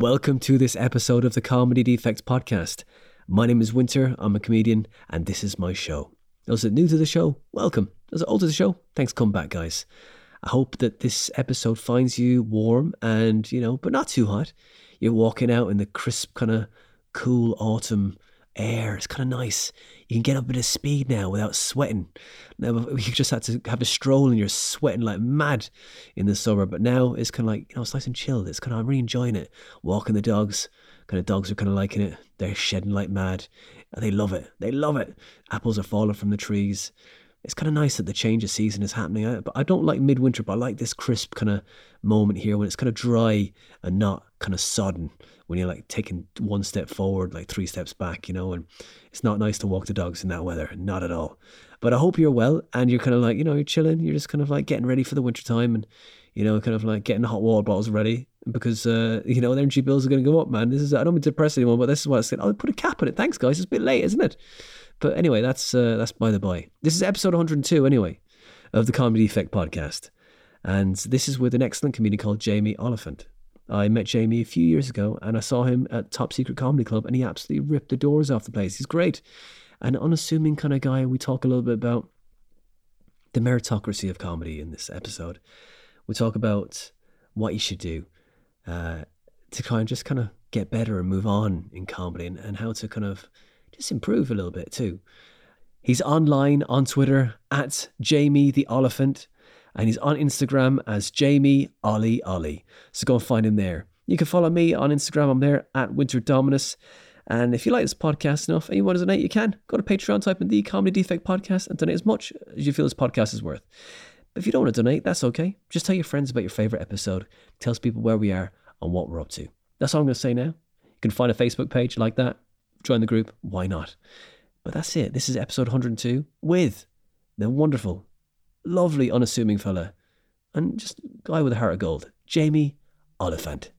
Welcome to this episode of the Comedy Defects podcast. My name is Winter, I'm a comedian, and this is my show. Those that are new to the show, welcome. Those that are old to the show, thanks, come back, guys. I hope that this episode finds you warm and, you know, but not too hot. You're walking out in the crisp, kind of cool autumn air. It's kind of nice. You can get up a bit of speed now without sweating. Now you just had to have a stroll and you're sweating like mad in the summer. But now it's kind of like you know it's nice and chilled. It's kind of I'm really enjoying it. Walking the dogs, kind of dogs are kind of liking it. They're shedding like mad. And they love it. They love it. Apples are falling from the trees. It's kind of nice that the change of season is happening. I, but I don't like midwinter, but I like this crisp kind of moment here when it's kind of dry and not kind of sodden when you're like taking one step forward, like three steps back, you know, and it's not nice to walk the dogs in that weather, not at all. But I hope you're well and you're kind of like, you know, you're chilling, you're just kind of like getting ready for the winter time and, you know, kind of like getting hot water bottles ready because, uh, you know, the energy bills are going to go up, man. This is, I don't mean to depress anyone, but this is what I said. I'll put a cap on it. Thanks, guys. It's a bit late, isn't it? But anyway, that's, uh, that's by the by. This is episode 102, anyway, of the Comedy Defect podcast. And this is with an excellent comedian called Jamie Oliphant. I met Jamie a few years ago and I saw him at Top Secret Comedy Club and he absolutely ripped the doors off the place. He's great. An unassuming kind of guy. We talk a little bit about the meritocracy of comedy in this episode. We talk about what you should do uh, to kind of just kind of get better and move on in comedy and, and how to kind of just improve a little bit too. He's online on Twitter at Jamie the Oliphant and he's on Instagram as Jamie Ollie Ollie. So go and find him there. You can follow me on Instagram. I'm there at Winter Dominus. And if you like this podcast enough and you want to donate, you can go to Patreon, type in the Comedy Defect Podcast, and donate as much as you feel this podcast is worth. But if you don't want to donate, that's okay. Just tell your friends about your favorite episode. Tells people where we are and what we're up to. That's all I'm going to say now. You can find a Facebook page like that. Join the group. Why not? But that's it. This is episode 102 with the wonderful lovely, unassuming fella, and just guy with a heart of gold, Jamie Oliphant.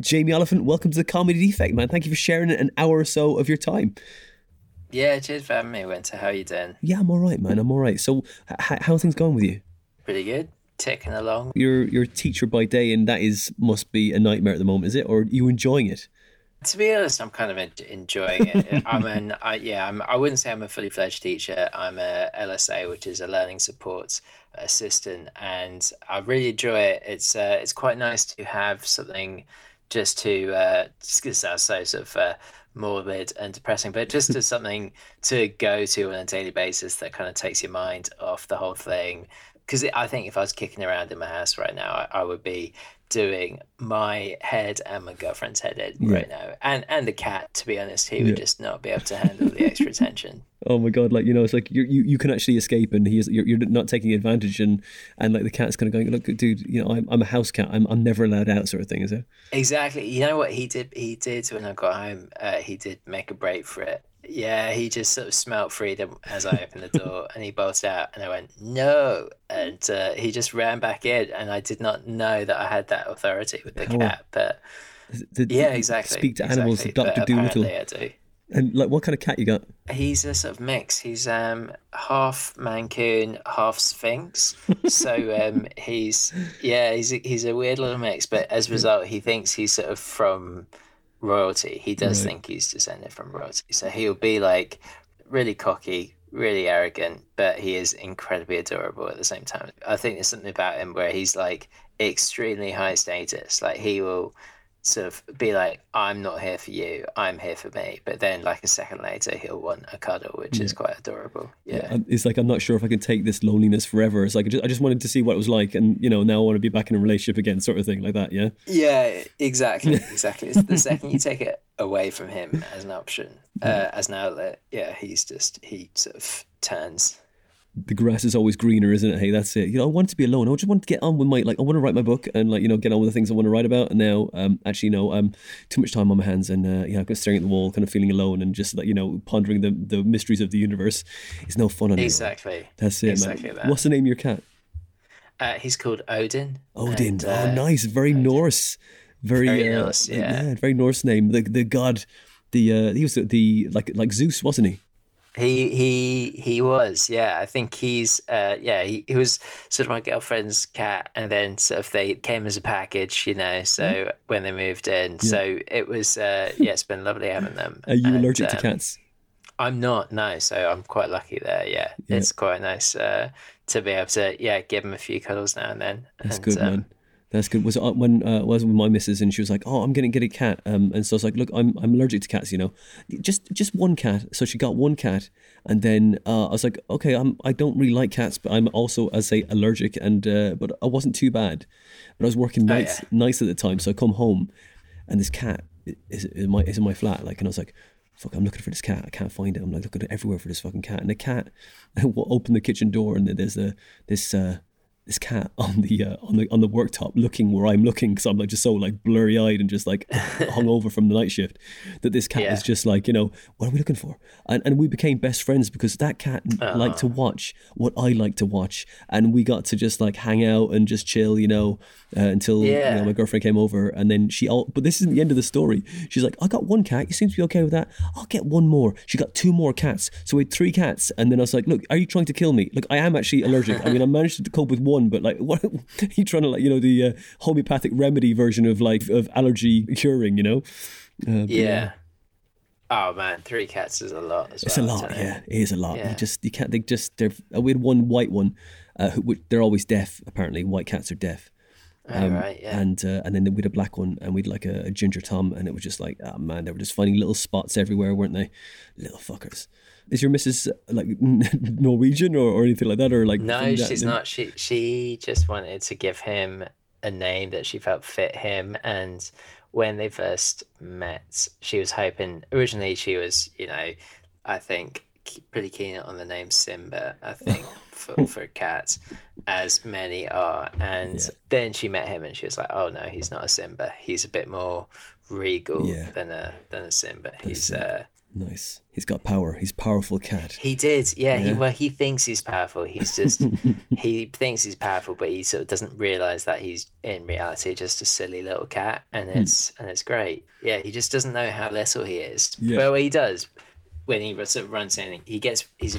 Jamie Oliphant, welcome to the Comedy Defect, man. Thank you for sharing an hour or so of your time. Yeah, cheers for having me, Winter. How are you doing? Yeah, I'm all right, man. I'm all right. So, h- how are things going with you? Pretty good. Ticking along. You're you're a teacher by day, and that is must be a nightmare at the moment, is it? Or are you enjoying it? To be honest, I'm kind of enjoying it. I'm an, I, yeah, I'm, I wouldn't say I'm a fully fledged teacher. I'm a LSA, which is a learning support assistant, and I really enjoy it. It's uh, it's quite nice to have something just to uh, just sounds so sort of uh, morbid and depressing, but just as something to go to on a daily basis that kind of takes your mind off the whole thing. Because I think if I was kicking around in my house right now, I, I would be doing my head and my girlfriend's head yeah. right now, and and the cat. To be honest, he would yeah. just not be able to handle the extra attention. Oh my god! Like you know, it's like you you you can actually escape, and he's you're, you're not taking advantage, and and like the cat's kind of going, look, dude, you know, I'm I'm a house cat. I'm I'm never allowed out, sort of thing, is it? Exactly. You know what he did? He did when I got home. Uh, he did make a break for it. Yeah, he just sort of smelt freedom as I opened the door and he bolted out and I went, no. And uh, he just ran back in and I did not know that I had that authority with the cat. But did, yeah, exactly. Speak to exactly. animals, Dr. Dolittle. I do. And like, what kind of cat you got? He's a sort of mix. He's um half Maine Coon, half Sphynx. so um he's yeah he's a, he's a weird little mix. But as a result, he thinks he's sort of from royalty. He does right. think he's descended from royalty. So he'll be like really cocky, really arrogant, but he is incredibly adorable at the same time. I think there's something about him where he's like extremely high status. Like he will sort of be like, I'm not here for you, I'm here for me. But then, like a second later, he'll want a cuddle, which yeah. is quite adorable. Yeah. yeah. It's like, I'm not sure if I can take this loneliness forever. It's like, I just, I just wanted to see what it was like. And, you know, now I want to be back in a relationship again, sort of thing, like that. Yeah. Yeah, exactly. Exactly. the second you take it away from him as an option, uh, as an outlet, yeah, he's just, he sort of turns the grass is always greener, isn't it? Hey, that's it. You know, I want to be alone. I just want to get on with my like. I want to write my book and like you know get on with the things I want to write about. And now, um, actually, no, um, too much time on my hands, and uh, yeah, I'm staring at the wall, kind of feeling alone, and just like you know pondering the the mysteries of the universe. It's no fun anymore. Exactly. That's it, exactly man. That. What's the name of your cat? Uh, he's called Odin. Odin. And, oh, uh, oh, nice. Very Odin. Norse. Very, very uh, Norse. Yeah. yeah. Very Norse name. The the god. The uh, he was the, the like like Zeus, wasn't he? He he he was, yeah. I think he's uh yeah, he, he was sort of my girlfriend's cat and then sort of they came as a package, you know, so mm. when they moved in. Yeah. So it was uh yeah, it's been lovely having them. Are you and, allergic um, to cats? I'm not, no, so I'm quite lucky there, yeah. yeah. It's quite nice uh to be able to yeah, give them a few cuddles now and then. That's and, good, um, man. That's good. Was uh, when uh, was with my missus and she was like, "Oh, I'm gonna get a cat," um, and so I was like, "Look, I'm I'm allergic to cats, you know, just just one cat." So she got one cat, and then uh, I was like, "Okay, I'm I don't really like cats, but I'm also, as I say, allergic." And uh, but I wasn't too bad, but I was working oh, nights oh, yeah. nights at the time, so I come home, and this cat is, is in my is in my flat, like, and I was like, fuck, I'm looking for this cat. I can't find it. I'm like looking everywhere for this fucking cat. And the cat will open the kitchen door and there's a this uh, this cat on the uh, on the on the worktop looking where I'm looking because I'm like just so like blurry eyed and just like hung over from the night shift that this cat yeah. is just like you know what are we looking for? And and we became best friends because that cat uh-huh. liked to watch what I like to watch and we got to just like hang out and just chill you know uh, until yeah. you know, my girlfriend came over and then she all but this isn't the end of the story. She's like I got one cat. You seem to be okay with that. I'll get one more. She got two more cats. So we had three cats and then I was like look are you trying to kill me? Look I am actually allergic. I mean I managed to cope with one one, but like, what are you trying to like, you know, the uh, homeopathic remedy version of like of allergy curing, you know? Uh, yeah. Oh man, three cats is a lot. it's well, a lot, yeah. It is a lot. Yeah. You just you can't. They just they're. Uh, we had one white one. Uh, who, they're always deaf. Apparently, white cats are deaf. Oh, um, right, yeah. And uh, and then we had a black one, and we'd like a, a, ginger tom, and it was just like, oh man, they were just finding little spots everywhere, weren't they? Little fuckers. Is your missus like Norwegian or, or anything like that, or like? No, she's not. She she just wanted to give him a name that she felt fit him, and when they first met, she was hoping. Originally, she was, you know, I think pretty keen on the name Simba. I think for for cats, as many are. And yeah. then she met him, and she was like, "Oh no, he's not a Simba. He's a bit more regal yeah. than a than a Simba. He's uh, Nice. He's got power. He's powerful cat. He did. Yeah. yeah. He well, he thinks he's powerful. He's just he thinks he's powerful, but he sort of doesn't realize that he's in reality just a silly little cat, and hmm. it's and it's great. Yeah. He just doesn't know how little he is. Yeah. Well, he does when he sort of runs in. He gets he's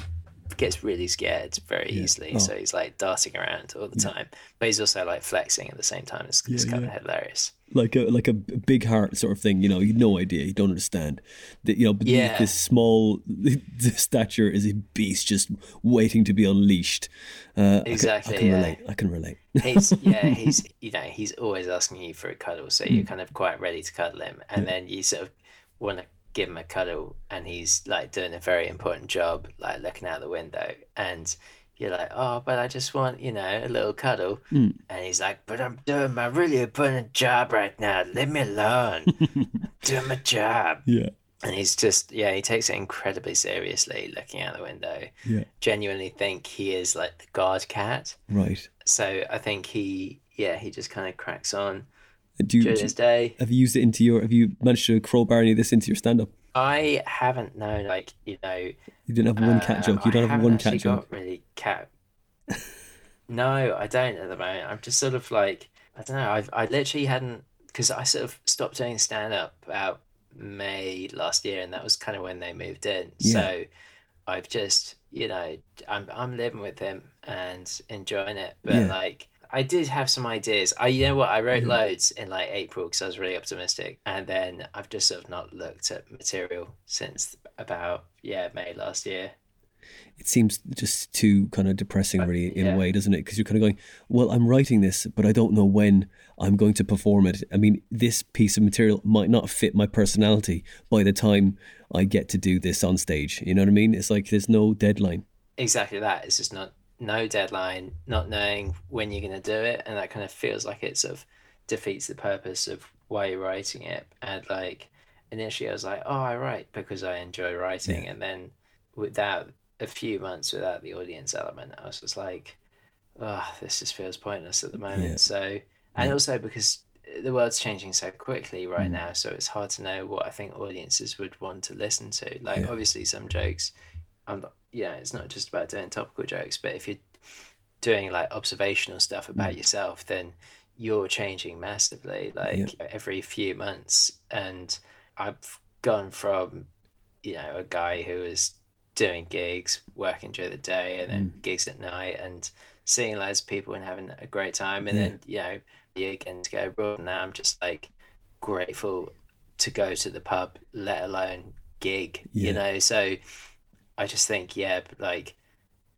gets really scared very yeah. easily. Oh. So he's like darting around all the time, but he's also like flexing at the same time. It's, it's kind of hilarious like a like a big heart sort of thing. You know, you no idea, you don't understand that. You know, yeah. this small stature is a beast just waiting to be unleashed. Uh, exactly. I can, I can yeah. relate. I can relate. he's yeah, he's you know he's always asking you for a cuddle, so you're mm. kind of quite ready to cuddle him, and yeah. then you sort of want to give him a cuddle, and he's like doing a very important job, like looking out the window, and you're like, oh, but I just want, you know, a little cuddle. Mm. And he's like, but I'm doing my really important job right now. Leave me alone. doing my job. Yeah. And he's just, yeah, he takes it incredibly seriously looking out the window. Yeah. Genuinely think he is like the guard cat. Right. So I think he, yeah, he just kind of cracks on do you, during his day. Have you used it into your, have you managed to crowbar any of this into your stand up? I haven't known, like you know. You didn't have one cat joke. You don't have one cat joke. Um, really cat. no, I don't at the moment. I'm just sort of like I don't know. I I literally hadn't because I sort of stopped doing stand up about May last year, and that was kind of when they moved in. Yeah. So I've just you know I'm I'm living with him and enjoying it, but yeah. like I did have some ideas. I, you know what, I wrote mm-hmm. loads in like April because I was really optimistic, and then I've just sort of not looked at material since about yeah May last year. It seems just too kind of depressing, really, in yeah. a way, doesn't it? Because you're kind of going, well, I'm writing this, but I don't know when I'm going to perform it. I mean, this piece of material might not fit my personality by the time I get to do this on stage. You know what I mean? It's like there's no deadline. Exactly that. It's just not no deadline, not knowing when you're going to do it, and that kind of feels like it sort of defeats the purpose of why you're writing it. And like initially, I was like, oh, I write because I enjoy writing, yeah. and then without a few months without the audience element, I was just like, oh, this just feels pointless at the moment. Yeah. So, and yeah. also because the world's changing so quickly right mm. now, so it's hard to know what I think audiences would want to listen to. Like, obviously, some jokes. I'm not, yeah, it's not just about doing topical jokes, but if you're doing like observational stuff about mm. yourself, then you're changing massively, like yeah. every few months. And I've gone from, you know, a guy who was doing gigs, working during the day, and then gigs at night, and seeing loads of people and having a great time. And Yeah. then you know, you again to go abroad. Now I'm just like grateful to go to the pub, let alone gig. Yeah. You know, so I just think yeah, like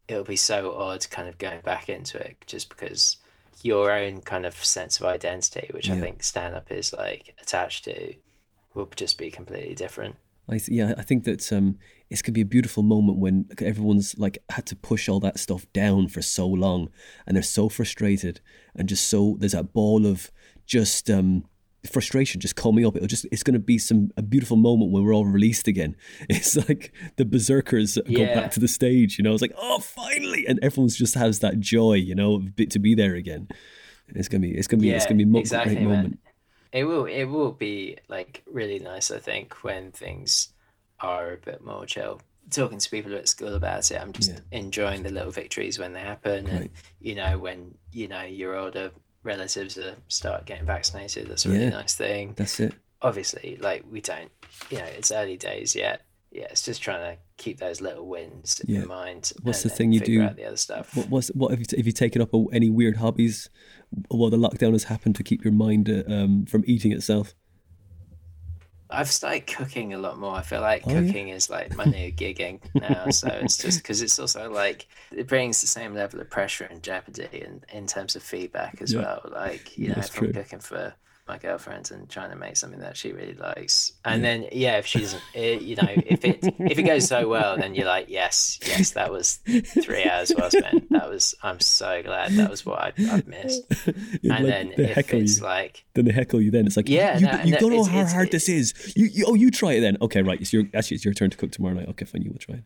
it'll be so odd kind of going back into it just because your own kind of sense of identity, which I think stand up is like attached to, will just be completely different. I th- yeah, I think that um, it's gonna be a beautiful moment when everyone's like had to push all that stuff down for so long, and they're so frustrated, and just so there's that ball of just um, frustration just coming up. It'll just it's gonna be some a beautiful moment when we're all released again. It's like the berserkers go back to the stage, you know. It's like oh, finally, and everyone's just has that joy, you know, to be there again. It's gonna be it's gonna be it's gonna be a mo- exactly, great man. moment. It will it will be like really nice, I think, when things are a bit more chill. Talking to people at school about it, I'm just Yeah. enjoying the little victories when they happen, and you know when you know you're older relatives are start getting vaccinated. That's a really Yeah. nice thing. That's it. Obviously, like we don't, you know, it's early days yet. Yeah, it's just trying to keep those little wins Yeah. in mind. What's the thing you do- Out the other stuff. What was what have you, have you taken up any weird hobbies while the lockdown has happened to keep your mind uh, um, from eating itself? I've started cooking a lot more. I feel like Oh, yeah? cooking is like my new gigging now. So it's just because it's also like it brings the same level of pressure and jeopardy in, in terms of feedback as Yeah. well. Like, you know, That's if I'm true. cooking for my girlfriend's and trying to make something that she really likes. And then, yeah, if she's eh, you know, if it if it goes so well, then you're like, yes, yes, that was three hours well spent. That was, I'm so glad that was what I, I've missed. Yeah, And like, then they if heckle it's you. like, then they heckle you. Then it's like, Yeah, you, no, you don't know how it's- hard this is. You, you, oh, you try it then. Okay, right. It's your actually it's your turn to cook tomorrow night. Okay, fine. You will try it.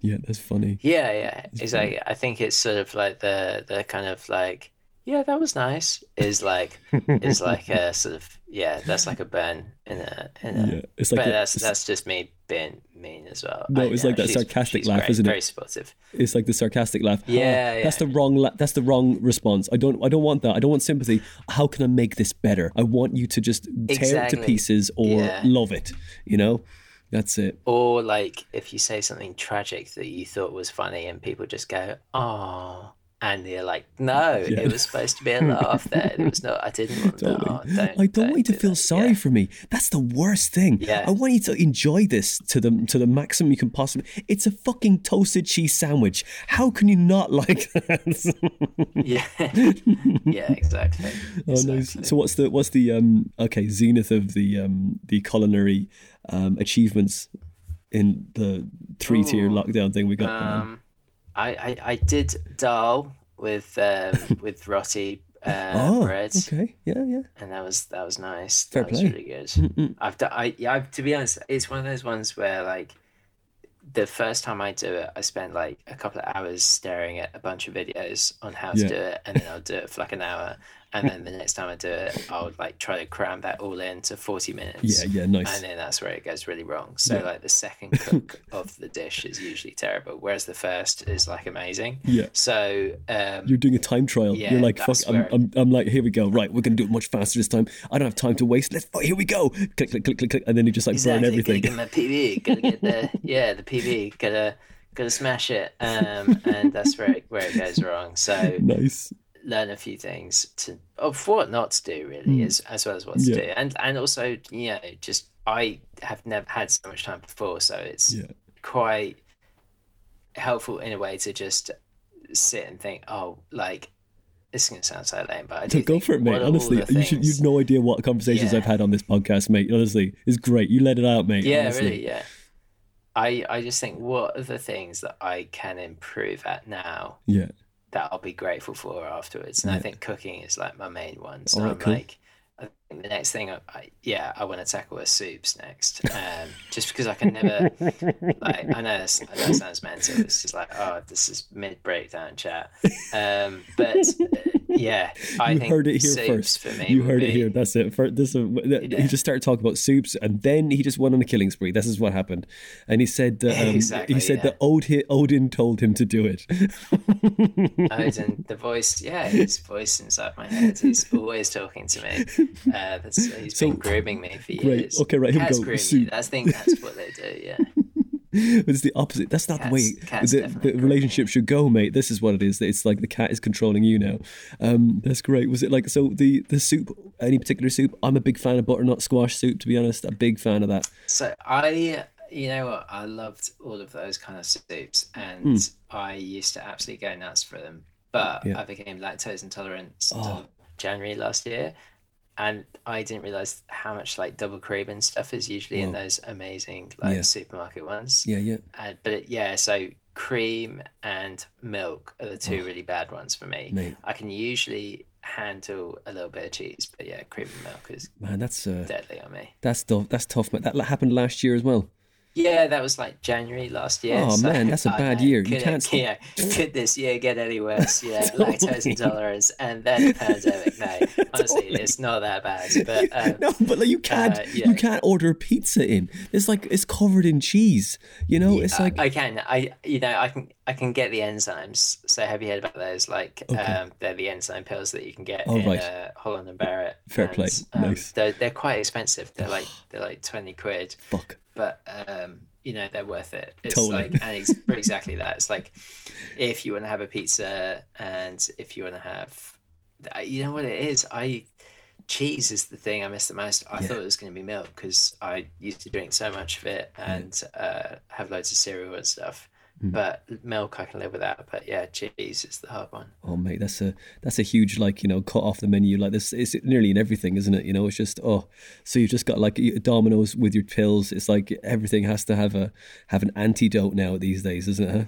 Yeah, that's funny. Yeah, yeah. It's like I think it's sort of like the the kind of like yeah, that was nice. Is like is like a sort of yeah, that's like a burn in a in a. Yeah, it's like but the- that's that's just me being mean as well. No, I it's like that she's- sarcastic she's laugh, great, isn't it? Very supportive. It's like the sarcastic laugh. Yeah, "Ah, that's the wrong. La- that's the wrong response. I don't. I don't want that. I don't want sympathy. How can I make this better? I want you to just tear it to pieces or Yeah. love it. You know, that's it. Or like if you say something tragic that you thought was funny and people just go, "Oh," and you're like, "No, Yeah. it was supposed to be a laugh there. It was not. I didn't want Totally. that. Oh, don't, I don't want you to do feel that." sorry Yeah. for me. That's the worst thing. Yeah. I want you to enjoy this to the to the maximum you can possibly. It's a fucking toasted cheese sandwich. How can you not like that? Yeah, yeah, exactly. Oh, nice. So what's the what's the um okay zenith of the um the culinary um achievements in the three tier lockdown thing we got? Um, I, I I did dal with um, with roti uh, oh, bread, okay, yeah, yeah. and that was that was nice. Fair that was play. really good. Mm-mm. I've done. I yeah. I've, to be honest, it's one of those ones where like the first time I do it, I spend like a couple of hours staring at a bunch of videos on how to Yeah. do it, and then I'll do it for like an hour, and then the next time I do it, I'll like try to cram that all into forty minutes. Yeah, yeah, nice. And then that's where it goes really wrong. So Yeah. like the second cook of the dish is usually terrible, whereas the first is like amazing. Yeah. So um, You're doing a time trial. Yeah, You're like, fuck, I'm, I'm, I'm like, here we go. Right, we're going to do it much faster this time. I don't have time to waste. Let's, oh, here we go. Click, click, click, click, click. And then you just like exactly, burn everything. Get my PB. Gotta get the yeah the PB. Gotta gotta smash it. Um, and that's where it, where it goes wrong. So nice. Learn a few things to of what not to do really as as well as what to Mm. Yeah. do and and also you know just i have never had so much time before so it's Yeah. quite helpful in a way to just sit and think oh like this is going to sound so lame but i do go for it, mate. what are all Honestly, you should, you've no idea what conversations Yeah. I've had on this podcast, mate. Honestly, it's great. You let it out, mate. yeah honestly. really yeah i i just think what are the things that i can improve at now Yeah. That I'll be grateful for afterwards. And I think cooking is like my main one. So Alright, I'm cool. like, I think the next thing, I, I, yeah, I want to tackle is soups next. Um, just because I can never, like, I know, this, I know it sounds mental. It's just like, oh, this is mid breakdown chat. Um, but yeah, I you heard it here first. for me. You heard it here. That's it. For this, uh, Yeah. he just started talking about soups, and then he just went on a killing spree. This is what happened, and he said that um, Exactly, he said yeah. that Odin, Odin told him to do it. Odin, the voice, yeah, his voice inside my head. He's always talking to me. Uh, that's, he's So- been grooming me for Great. years. Okay, right, here we Cats go. groom you. Soup. That's think that's what they do. Yeah. it's the opposite. That's not Cats- the way the, the relationship should go, mate. This is what it is. It's like the cat is controlling you now. Um, that's great. Was it like so? The the soup? Any particular soup? I'm a big fan of butternut squash soup. To be honest, a big fan of that. So I, you know what, I loved all of those kind of soups, and I used to absolutely go nuts for them. But. Yeah. I became lactose intolerant Oh. until January last year, and I didn't realize how much like double cream and stuff is usually in those amazing like Yeah. supermarket ones. Yeah, yeah. And, but it, yeah, so cream and milk are the two really bad ones for me. Oh. Mate. I can usually handle a little bit of cheese, but yeah, cream and milk is Man, that's uh, deadly on me. that's tough. That's tough, man. That happened last year as well. Yeah, that was like January last year. Oh, man, that's a bad know, year. You can't Yeah, could this year get any worse? Yeah, lactose intolerance and then the pandemic. No, honestly, it's not that bad. But um, No, but like you can't uh, yeah. you can't order pizza in. It's like it's covered in cheese. You know, it's like I can, I you know, I can, I can get the enzymes. So have you heard about those? Like, Okay. um, they're the enzyme pills that you can get Oh, in right. uh, Holland and Barrett. Fair and, play. um, Nice. They're they're quite expensive. They're like they're like twenty quid. fuck. But um, you know they're worth it. It's Totally. like and for exactly that. It's like if you want to have a pizza and if you want to have, you know what it is. I cheese is the thing I miss the most. I Yeah. thought it was going to be milk because I used to drink so much of it and uh, have loads of cereal and stuff. Hmm. But milk I can live without. But yeah, cheese is the hard one. Oh mate, that's a that's a huge like you know cut off the menu like this. It's nearly in everything, isn't it? You know, it's just oh, so you've just got like Domino's with your pills. It's like everything has to have a have an antidote now these days, isn't it? Huh?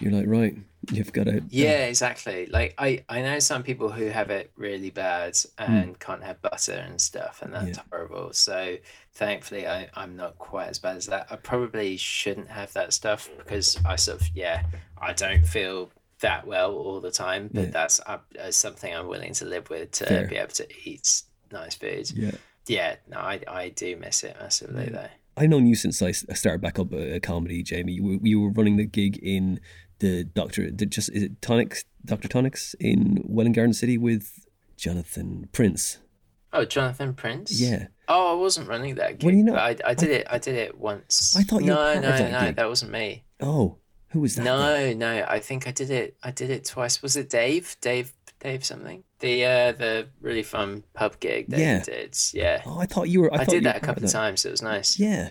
You're like right, you've got to Yeah, exactly. Like I, I know some people who have it really bad and can't have butter and stuff, and that's Yeah. horrible. So thankfully, I, I'm not quite as bad as that. I probably shouldn't have that stuff because I sort of yeah, I don't feel that well all the time. But Yeah. that's uh, uh, something I'm willing to live with to Fair. be able to eat nice food. yeah. Yeah, no, I, I do miss it massively though. I've known you since I started back up a comedy, Jamie. You, were- you were running the gig in the Doctor, the just is it Tonics, Doctor Tonics in Welwyn Garden City with Jonathan Prince. Oh, Jonathan Prince. Yeah, Oh, I wasn't running that gig. Were you know, I, I did it. I did it once. I thought you no, no, that no. gig. That wasn't me. Oh, who was that? then? No, no. I think I did it. I did it twice. Was it Dave? Dave? Dave something? The uh, the really fun pub gig that Yeah. did. Yeah, Oh, I thought you were. I, I, did that a couple of times. It was nice. Yeah.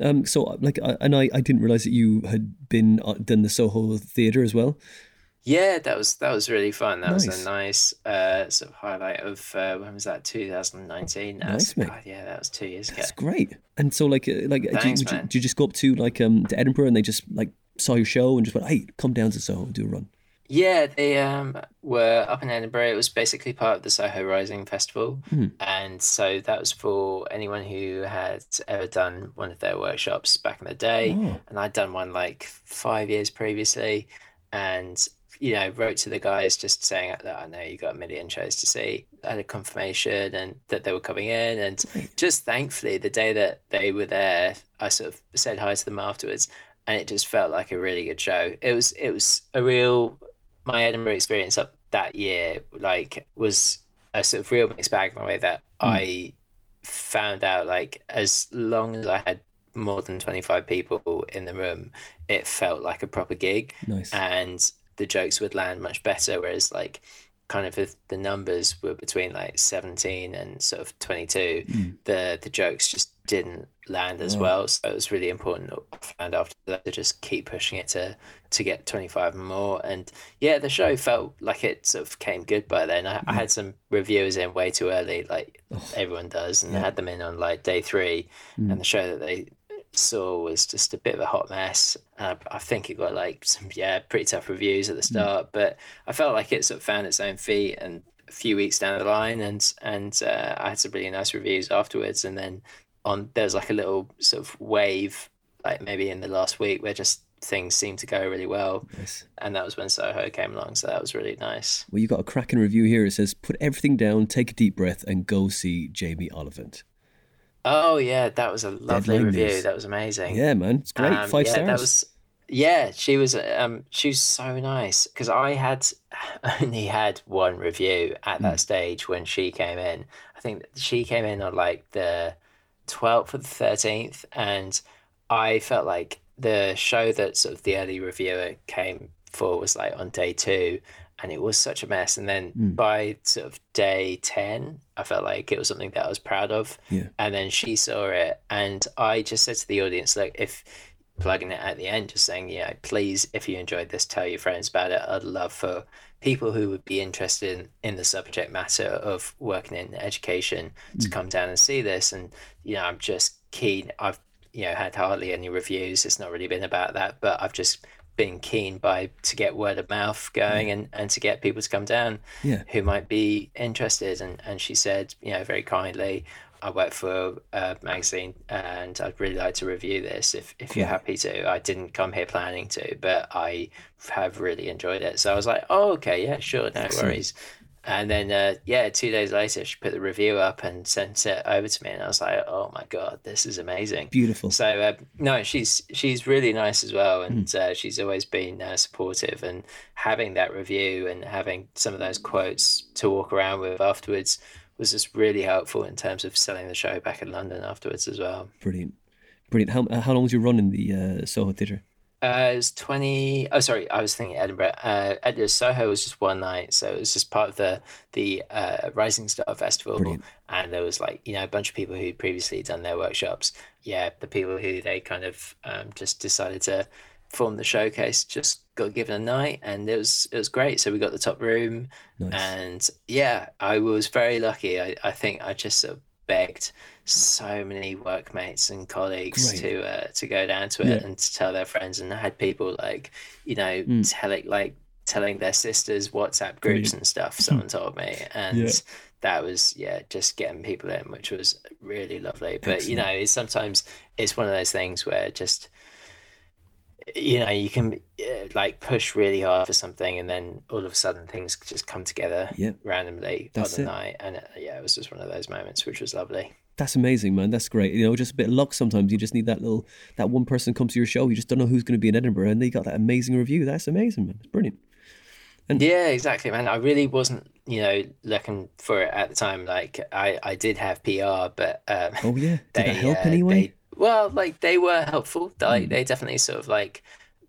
Um. So like, I, and I, I didn't realize that you had been uh, done the Soho Theatre as well. Yeah, that was that was really fun. That was a nice uh, sort of highlight of uh, when was that? 2019. That Nice, was- mate. God, yeah, that was two years ago. That's great. And so like, uh, like, do, you, you, do you just go up to like um to Edinburgh and they just like saw your show and just went, hey, come down to Soho and do a run. Yeah, they um were up in Edinburgh. It was basically part of the Soho Rising Festival, Hmm. and so that was for anyone who had ever done one of their workshops back in the day. Oh. And I'd done one like five years previously, and you know wrote to the guys just saying that I know you got a million shows to see. I had a confirmation and that they were coming in, and just thankfully the day that they were there, I sort of said hi to them afterwards, and it just felt like a really good show. It was it was a real my Edinburgh experience up that year like was a sort of real mixed bag in the way that I found out like as long as I had more than 25 people in the room it felt like a proper gig Nice. and the jokes would land much better whereas like kind of if the numbers were between like 17 and sort of 22 Mm. the the jokes just didn't land as well so it was really important found after that to just keep pushing it to to get 25 more and yeah the show felt like it sort of came good by then I, I had some reviewers in way too early like Oh. everyone does and Yeah. had them in on like day three Mm. and the show that they saw was just a bit of a hot mess. Uh, I think it got like some yeah pretty tough reviews at the start, but I felt like it sort of found its own feet. And a few weeks down the line, and and uh, I had some really nice reviews afterwards. And then on there was like a little sort of wave, like maybe in the last week, where just things seemed to go really well. Nice. And that was when Soho came along, so that was really nice. Well, you got a cracking review here. It says, "Put everything down, take a deep breath, and go see Jamie Oliphant." Oh yeah, that was a lovely Deadline review. news. That was amazing. Yeah, man, it's great. Um, Five yeah, stars. That was yeah. She was um she was so nice because I had only had one review at Hmm. that stage when she came in. I think she came in on like the twelfth or the thirteenth, and I felt like the show that sort of the early reviewer came for was like on day two, and it was such a mess. And then mm. by sort of day 10, I felt like it was something that I was proud of. Yeah. And then she saw it, and I just said to the audience, like, if plugging it at the end, just saying, yeah, please, if you enjoyed this, tell your friends about it. I'd love for people who would be interested in, in the subject matter of working in education mm. to come down and see this. And, you know, I'm just keen. I've, you know, had hardly any reviews. It's not really been about that, but I've just been keen by to get word of mouth going and, and to get people to come down yeah. who might be interested. And, and she said, you know, very kindly, I work for a magazine and I'd really like to review this if, if you're happy to. I didn't come here planning to, but I have really enjoyed it. So I was like, oh, okay, yeah, sure, no Excellent. worries. And then, uh, yeah, two days later, she put the review up and sent it over to me, and I was like, "Oh my god, this is amazing!" Beautiful. So, uh, no, she's she's really nice as well, and mm. uh, she's always been uh, supportive. And having that review and having some of those quotes to walk around with afterwards was just really helpful in terms of selling the show back in London afterwards as well. Brilliant, brilliant. How how long was you running the uh, Soho Theatre? Uh, it was 20. Oh, sorry. I was thinking Edinburgh. Uh, Edinburgh Soho was just one night. So it was just part of the, the uh, Rising Star Festival. Brilliant. And there was like, you know, a bunch of people who'd previously done their workshops. Yeah. The people who they kind of um, just decided to form the showcase just got given a night and it was, it was great. So we got the top room. Nice. And yeah, I was very lucky. I, I think I just sort of begged so many workmates and colleagues Great. to uh, to go down to it yeah. and to tell their friends and I had people like you know mm. telling like telling their sisters WhatsApp groups Brilliant. and stuff someone told me and yeah. that was yeah just getting people in which was really lovely but Excellent. you know it's sometimes it's one of those things where just you know you can uh, like push really hard for something and then all of a sudden things just come together yep. randomly That's on the it. night and uh, yeah it was just one of those moments which was lovely that's amazing, man. That's great. You know, just a bit of luck sometimes. You just need that little that one person comes to your show. You just don't know who's going to be in Edinburgh, and they got that amazing review. That's amazing, man. It's brilliant. And yeah, exactly, man. I really wasn't, you know, looking for it at the time. Like, I I did have PR, but um, oh yeah, did they, that help uh, anyway? Well, like they were helpful. Like mm. they definitely sort of like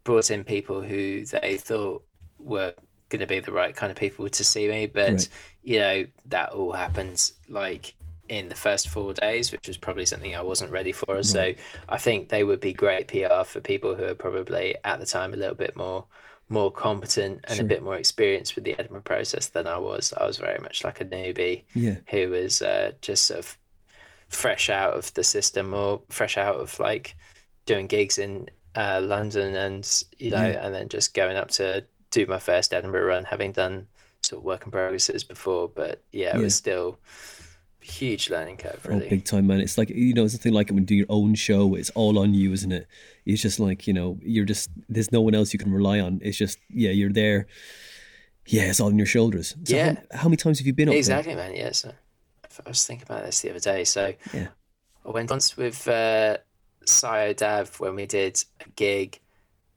brought in people who they thought were going to be the right kind of people to see me. But right. you know, that all happens like in the first four days, which was probably something I wasn't ready for. Mm. So I think they would be great PR for people who are probably at the time a little bit more more competent and sure. a bit more experienced with the Edinburgh process than I was. I was very much like a newbie yeah. who was uh, just sort of fresh out of the system or fresh out of like doing gigs in uh, London and you know, yeah. and then just going up to do my first Edinburgh run, having done sort of work in progresses before. But yeah, it yeah. was still huge learning curve oh, really oh, big time man it's like you know it's nothing like it when you do your own show it's all on you isn't it it's just like you know you're just there's no one else you can rely on it's just yeah you're there yeah it's all on your shoulders so yeah how, how, many times have you been up exactly there? man yeah so i was thinking about this the other day so yeah i went once with uh Sio Dav when we did a gig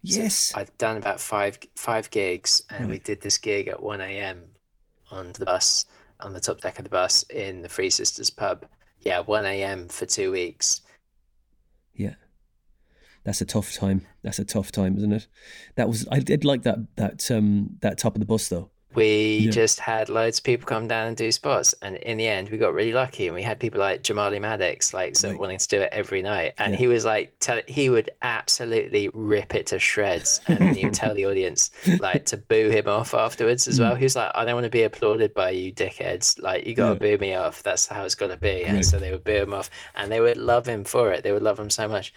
yes so i'd done about five five gigs and we did this gig at 1 a.m on the bus on the top deck of the bus in the Three Sisters pub. Yeah, 1 a.m. for two weeks. Yeah. That's a tough time. That's a tough time, isn't it? That was I did like that that um that top of the bus though we yeah. just had loads of people come down and do spots and in the end we got really lucky and we had people like jamali maddix like so right. wanting to do it every night and yeah. he was like tell, he would absolutely rip it to shreds and he would tell the audience like to boo him off afterwards as mm. well he was like i don't want to be applauded by you dickheads like you gotta yeah. boo me off that's how it's gonna be and right. so they would boo him off and they would love him for it they would love him so much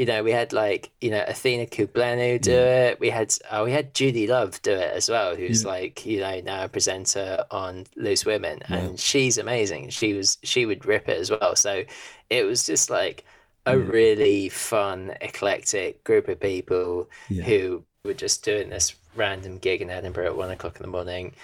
you know, we had like, you know, Athena Kugblenu do yeah. it. We had oh, we had Judi Love do it as well, who's yeah. like, you know, now a presenter on Loose Women. And yeah. she's amazing. She was she would rip it as well. So it was just like a really fun, eclectic group of people who were just doing this random gig in Edinburgh at one o'clock in the morning.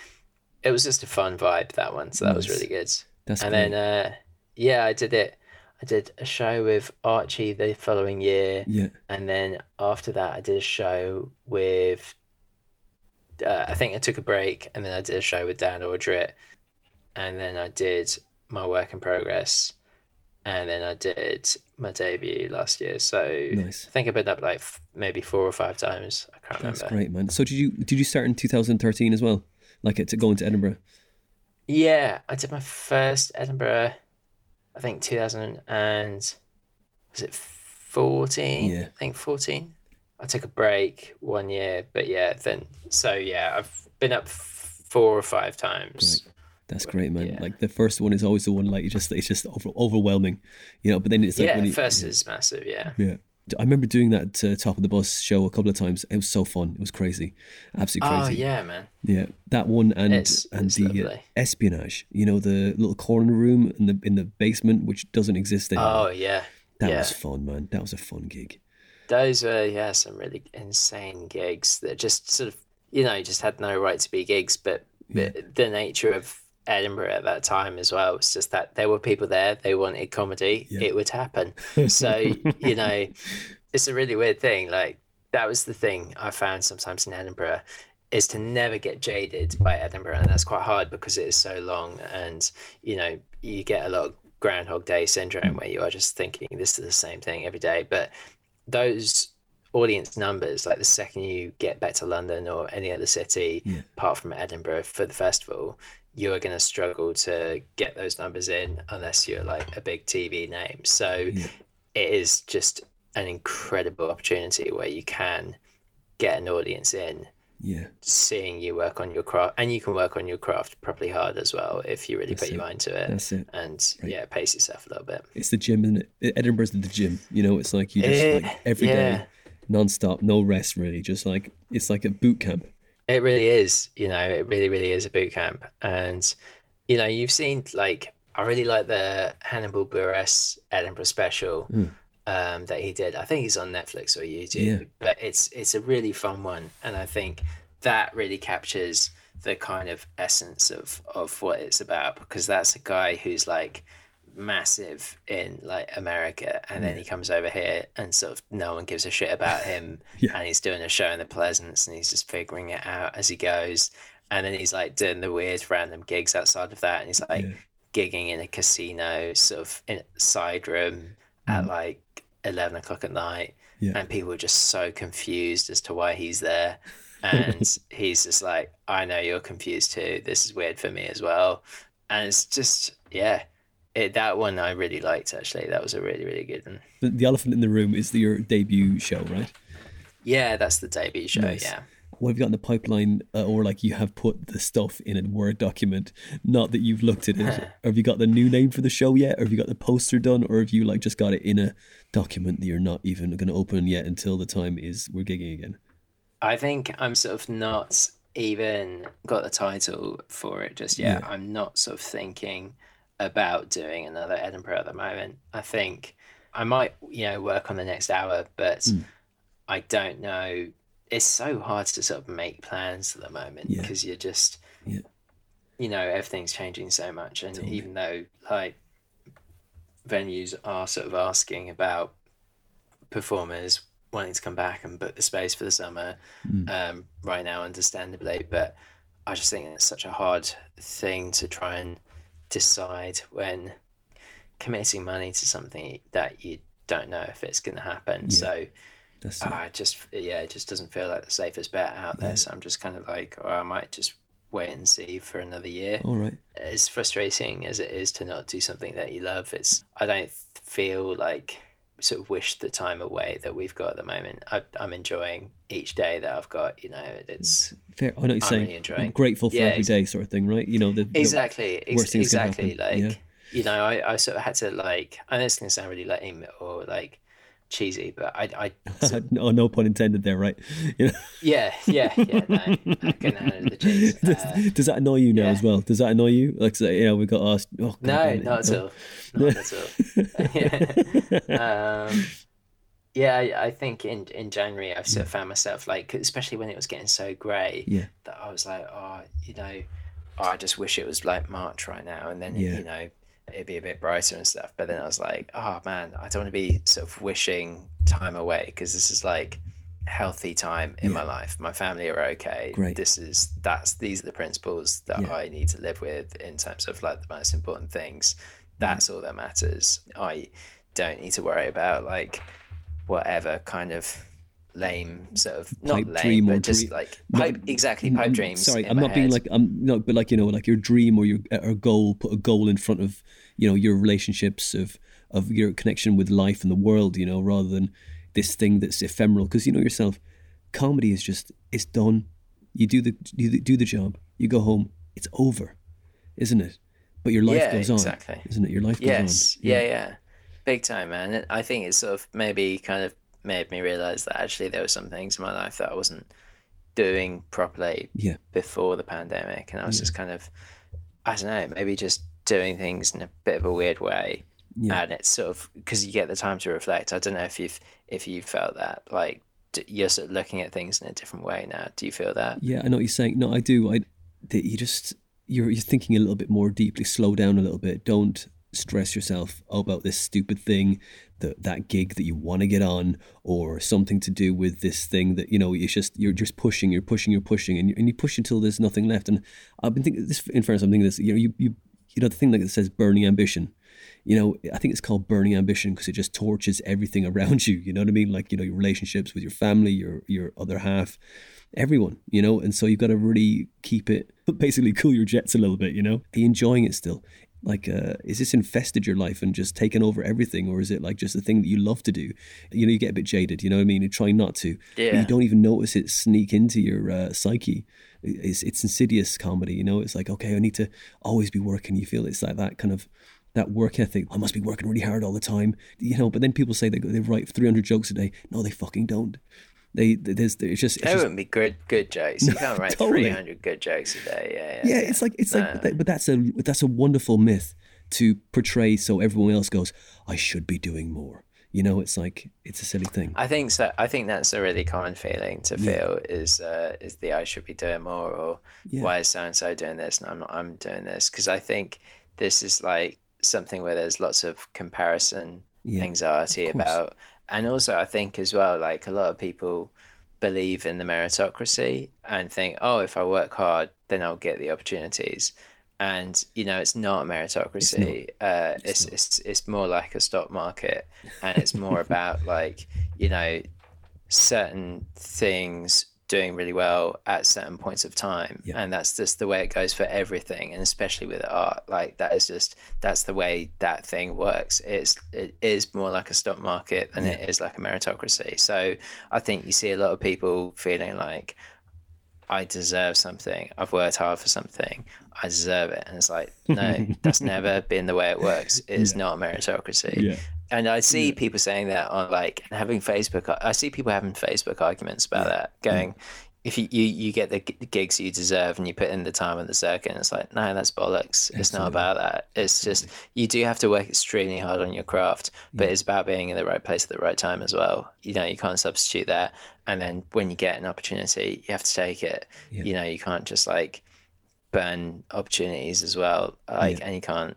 It was just a fun vibe that one. So that nice. was really good. That's and then uh yeah, I did it I did a show with Archie the following year. Yeah. And then after that, I did a show with, uh, I think I took a break and then I did a show with Dan Audrett. And then I did my work in progress. and then I did my debut last year. So Nice. I think I've been up like f- maybe four or five times. I can't That's remember. great, man. So did you did you start in 2013 as well? Like to go into Edinburgh? Yeah, I did my first Edinburgh. I think 2000 and was it 14? Yeah. I think 14. I took a break one year, but yeah, then so yeah, I've been up four or five times. That's great, man. Yeah. Like the first one is always the one like you just it's just over, overwhelming, you know. But then it's like yeah, when you, first is massive. Yeah. yeah. I remember doing that uh, top of the bus show a couple of times. It was so fun. It was crazy, absolutely crazy. Oh yeah, man. Yeah, that one and It's- and it's the uh, espionage. You know, the little corner room in the in the basement, which doesn't exist anymore. Oh yeah. that yeah. was fun, man. That was a fun gig. Those were yeah some really insane gigs that just sort of you know just had no right to be gigs, but, but the nature of Edinburgh at that time as well It's just that there were people there. They wanted comedy. Yeah. It would happen. So you know, it's a really weird thing. Like that was the thing I found sometimes in Edinburgh is to never get jaded by Edinburgh, and that's quite hard because it is so long, and you know you get a lot of Groundhog Day syndrome mm. where you are just thinking this is the same thing every day. But those audience numbers, like the second you get back to London or any other city, Yeah. apart from Edinburgh for the festival, you are going to struggle to get those numbers in unless you're like a big TV name. So Yeah. it is just an incredible opportunity where you can get an audience in Yeah, seeing you work on your craft and you can work on your craft properly hard as well if you really That's put your mind to it that's it. and Right. yeah pace yourself a little bit It's the gym, isn't? Edinburgh's the gym. You know, it's like you just Eh, like every day, yeah. Non-stop, no rest, really. Just like it's like a boot camp. It really is, you know, it really, really is a boot camp. And, you know, you've seen like I really like the Hannibal Buress Edinburgh special um, that he did. I think he's on Netflix or YouTube, Yeah. but it's it's a really fun one, and I think that really captures the kind of essence of of what it's about because that's a guy who's like massive in like America and then he comes over here and sort of no one gives a shit about him Yeah. and he's doing a show in the Pleasance and he's just figuring it out as he goes and then he's like doing the weird random gigs outside of that and he's like Yeah. gigging in a casino sort of in a side room at mm. like 11 o'clock at night and people are just so confused as to why he's there and he's just like i know you're confused too. This is weird for me as well. And it's just yeah it, that one i really liked actually that was a really really good one The, the elephant in the room is your debut show, right? yeah that's the debut show Nice. yeah What have you got in the pipeline, uh, or like you have put the stuff in a Word document? Not that you've looked at it. have you got the new name for the show yet? Or have you got the poster done? Or have you like just got it in a document that you're not even going to open yet until the time is we're gigging again? i think i'm sort of not even got the title for it just yet Yeah. i'm not sort of thinking about doing another edinburgh at the moment i think i might you know work on the next hour but Mm. I don't know. It's so hard to sort of make plans at the moment Yeah. because you're just, Yeah. you know, everything's changing so much. And Totally. even though like venues are sort of asking about performers wanting to come back and book the space for the summer Mm. um, right now, understandably, but I just think it's such a hard thing to try and decide when committing money to something that you don't know if it's going to happen. Yeah. So That's it. I just yeah, it just doesn't feel like the safest bet out there. So I'm just kind of like, oh, I might just wait and see for another year. All right. As frustrating as it is to not do something that you love, it's I don't feel like sort of wish the time away that we've got at the moment. I, I'm enjoying each day that I've got. You know, it's Fair. I know you're I'm saying. really enjoying- I'm grateful for Yeah, every ex- day, sort of thing, right? You know, the, the- exactly ex- worst things exactly like yeah. you know I, I sort of had to like I know it's gonna sound really lame or like cheesy but I I no, no pun intended there, right? You know, yeah yeah yeah no I can handle the cheese does, uh, does that annoy you now yeah. as well? Does that annoy you? Like, you know, we got asked. Oh, God, no not at all not at all um yeah I, I think in in January I've sort of found myself like especially when it was getting so grey Yeah. that I was like oh you know oh, I just wish it was like March right now and then Yeah. you know it'd be a bit brighter and stuff but then I was like oh man I don't want to be sort of wishing time away because this is like healthy time in my life my family are okay Great. this is that's these are the principles that Yeah. I need to live with in terms of like the most important things that's all that matters. I don't need to worry about like whatever kind of lame sort of not Pipe lame, dream or but just dream- like No, pipe exactly pipe dreams. Sorry, I'm not being head. like I'm not, but like you know, like your dream or your or goal. Put a goal in front of you know your relationships of of your connection with life and the world. You know, rather than this thing that's ephemeral. Because you know yourself, comedy is just it's done. You do the you do the job. You go home. It's over, isn't it? But your life Yeah, goes on, exactly. isn't it? Your life goes Yes, on. yeah, yeah, big time, man. I think it's sort of maybe kind of made me realize that actually there were some things in my life that I wasn't doing properly yeah, before the pandemic, and I was just kind of, I don't know, maybe just doing things in a bit of a weird way, yeah. and it's sort of because you get the time to reflect. I don't know if you've if you felt that like d- you're sort of looking at things in a different way now. Do you feel that? Yeah, I know what you're saying. No, I do. I that you just you're you're thinking a little bit more deeply. Slow down a little bit. Don't stress yourself about this stupid thing, that that gig that you want to get on, or something to do with this thing that you know. It's just you're just pushing, you're pushing, you're pushing, and you, and you push until there's nothing left. And I've been thinking this. In fairness, I'm thinking this. You know, you you you know the thing like that says burning ambition. You know, I think it's called burning ambition because it just torches everything around you. You know what I mean? Like you know your relationships with your family, your your other half, everyone. You know, and so you've got to really keep it basically cool your jets a little bit. You know, are you enjoying it still? Like, uh, is this infested your life and just taken over everything, or is it like just a thing that you love to do? You know, you get a bit jaded. You know what I mean? You try not to, but Yeah. you don't even notice it sneak into your uh, psyche. It's it's insidious comedy. You know, it's like okay, I need to always be working. You feel it's like that kind of that work ethic. I must be working really hard all the time. You know, but then people say they they write three hundred jokes a day. No, they fucking don't. They there's it's just it's wouldn't be good good jokes. You can't write totally. three hundred good jokes a day. Yeah, yeah. yeah, it's like it's like, No. but, but that's a that's a wonderful myth to portray, so everyone else goes, I should be doing more. You know, it's like it's a silly thing. I think so. I think that's a really common feeling to feel is uh, is the I should be doing more or Yeah. why is so and so doing this and I'm not I'm doing this because I think this is like something where there's lots of comparison Yeah, anxiety about and also I think as well like a lot of people believe in the meritocracy and think oh if I work hard then I'll get the opportunities. And you know it's not a meritocracy. uh it's it's it's more like a stock market and it's more about like you know certain things doing really well at certain points of time Yeah. and that's just the way it goes for everything and especially with art like that is just that's the way that thing works it's it is more like a stock market than it is like a meritocracy so i think you see a lot of people feeling like I deserve something. I've worked hard for something. I deserve it. And it's like, no, that's never been the way it works. It's not a meritocracy. Yeah. And I see people saying that on like having Facebook. I see people having Facebook arguments about that, mm. going, if you, you, you get the gigs you deserve and you put in the time and the circuit, and it's like, no, that's bollocks. It's not about that. It's just, you do have to work extremely hard on your craft, but it's about being in the right place at the right time as well. You know, you can't substitute that. And then when you get an opportunity, you have to take it. You know, you can't just like burn opportunities as well. Like, and you can't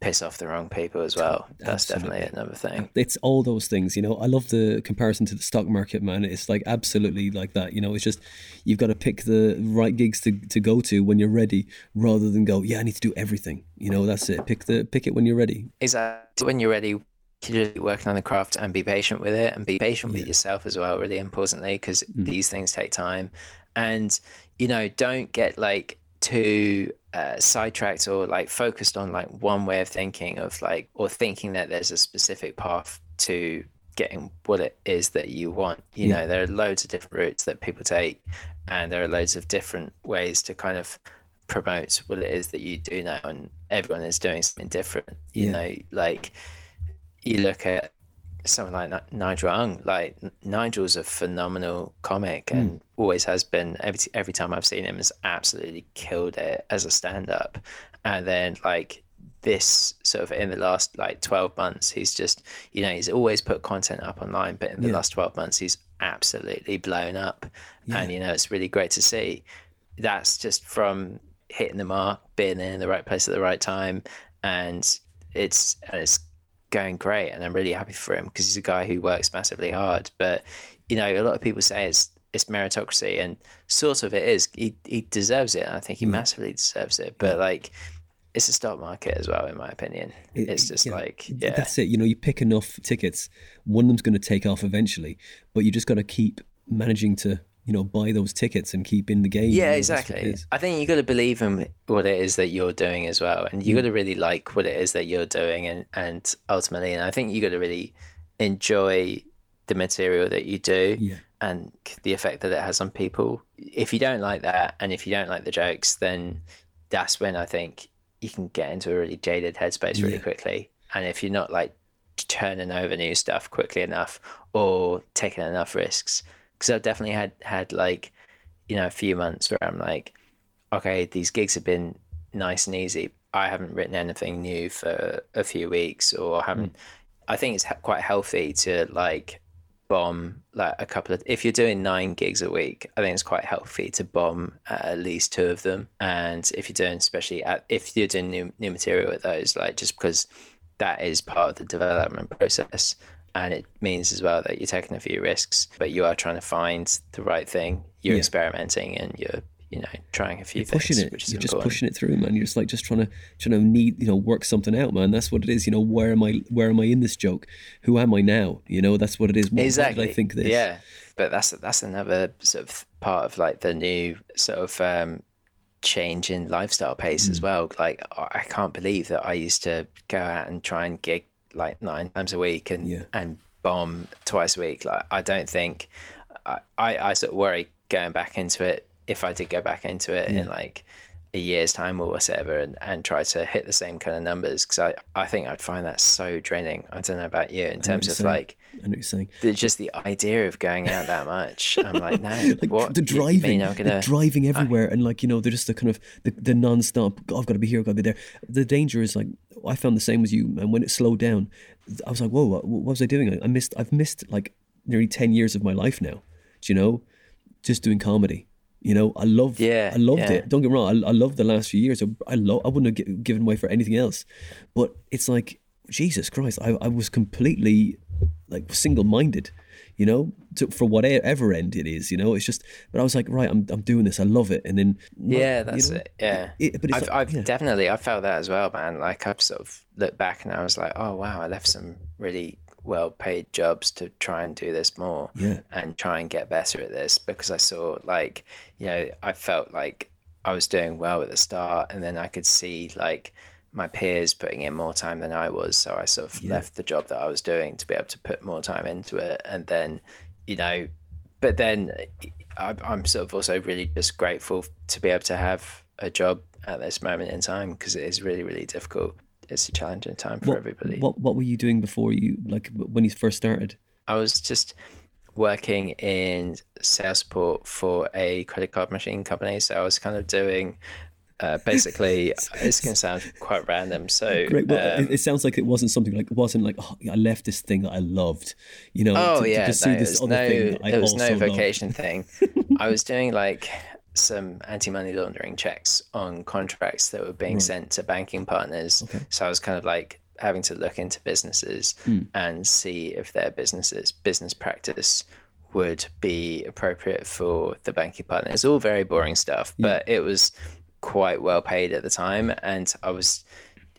piss off the wrong people as well. That's definitely another thing. it's all those things you know i love the comparison to the stock market man it's like absolutely like that you know it's just you've got to pick the right gigs to, to go to when you're ready rather than go yeah i need to do everything you know that's it pick the pick it when you're ready Exactly. When you're ready, just working on the craft and be patient with it and be patient with yourself as well, really importantly, because mm-hmm. these things take time. And, you know, don't get like too uh, sidetracked or like focused on like one way of thinking of like, or thinking that there's a specific path to getting what it is that you want. You Yeah. know, there are loads of different routes that people take, and there are loads of different ways to kind of promote what it is that you do now and everyone is doing something different you Yeah. know like you look at someone like Nigel Ng like Nigel's a phenomenal comic hmm. and always has been. Every every time I've seen him has absolutely killed it as a stand up and then like this sort of in the last like 12 months he's just you know he's always put content up online but in the Yeah. last 12 months he's absolutely blown up. And you know it's really great to see. That's just from hitting the mark, being in the right place at the right time, and it's and it's going great. And I'm really happy for him because he's a guy who works massively hard. But you know, a lot of people say it's it's meritocracy, and sort of it is. He he deserves it. And I think he mm. massively deserves it. But like, it's a stock market as well, in my opinion. It's just yeah, like yeah, That's it. You know, you pick enough tickets, one of them's going to take off eventually, but you just got to keep managing to, you know, buy those tickets and keep in the game. yeah, You know, that's what it exactly. I think you got to believe in what it is that you're doing as well, and Mm. you got to really like what it is that you're doing, and and ultimately, and I think you got to really enjoy the material that you do. Yeah. and the effect that it has on people. If you don't like that, and if you don't like the jokes, then that's when I think you can get into a really jaded headspace really Yeah. quickly. And if you're not like turning over new stuff quickly enough or taking enough risks, because I've definitely had had like you know a few months where I'm like, okay, these gigs have been nice and easy. I haven't written anything new for a few weeks, or haven't. Hmm. I think it's quite healthy to like bomb like a couple of if you're doing nine gigs a week i think it's quite healthy to bomb at least two of them and if you're doing especially at, if you're doing new, new material with those like just because that is part of the development process and it means as well that you're taking a few risks but you are trying to find the right thing you're Yeah. experimenting and you're you know trying a few You're pushing things it. which is You're just pushing it through, man. You're just like just trying to trying to need you know work something out, man. That's what it is. You know, where am I? Where am I in this joke? Who am I now? You know, that's what it is. What, exactly I think this? yeah but that's that's another sort of part of like the new sort of um change in lifestyle pace Mm. as well like i I can't believe that i used to go out and try and gig like nine times a week and Yeah. and bomb twice a week like i don't think i i, I sort of worry going back into it if i did go back into it in like a year's time or whatever and, and try to hit the same kind of numbers because I, I think I'd find that so draining. I don't know about you in terms of saying. like I know you're saying. the, just the idea of going out that much. I'm like, no, like what? the driving, I'm the driving everywhere, and like you know, they're just the kind of the, the non-stop. "Oh, I've got to be here, I've got to be there. The danger is like I found the same as you, and when it slowed down, I was like, whoa, what, what was I doing? I, I missed, I've missed like nearly ten years of my life now. Do you know, just doing comedy. You know, I loved, Yeah, I loved yeah. it. Don't get me wrong, I, I loved the last few years. I, I love, I wouldn't have given away for anything else. But it's like Jesus Christ, I, I was completely like single-minded you know to, for whatever end it is you know it's just but i was like right i'm, I'm doing this i love it and then yeah, you that's know, it. Yeah. it- but I've, like- I've yeah. definitely, I felt that as well, man. Like I've sort of looked back and I was like, oh wow, I left some really well paid jobs to try and do this more Yeah. and try and get better at this because I saw like, you know, I felt like I was doing well at the start and then I could see like my peers putting in more time than I was. So I sort of left the job that I was doing to be able to put more time into it. And then, you know, but then uh, I, I'm sort of also really just grateful to be able to have a job at this moment in time because it is really, really difficult. It's a challenging time for what, everybody. what what were you doing before you like when you first started I was just working in sales support for a credit card machine company. So I was kind of doing uh, basically, it's going to sound quite random. So, Great. Well, um, it, it sounds like it wasn't something like it wasn't like oh, I left this thing that I loved, you know. Oh to, to yeah, just no, it was other no, thing it was no loved. vocation thing. I was doing like some anti-money laundering checks on contracts that were being hmm. sent to banking partners. So I was kind of like having to look into businesses Hmm. and see if their businesses business practice would be appropriate for the banking partner. It's all very boring stuff, hmm. but it was quite well paid at the time, and I was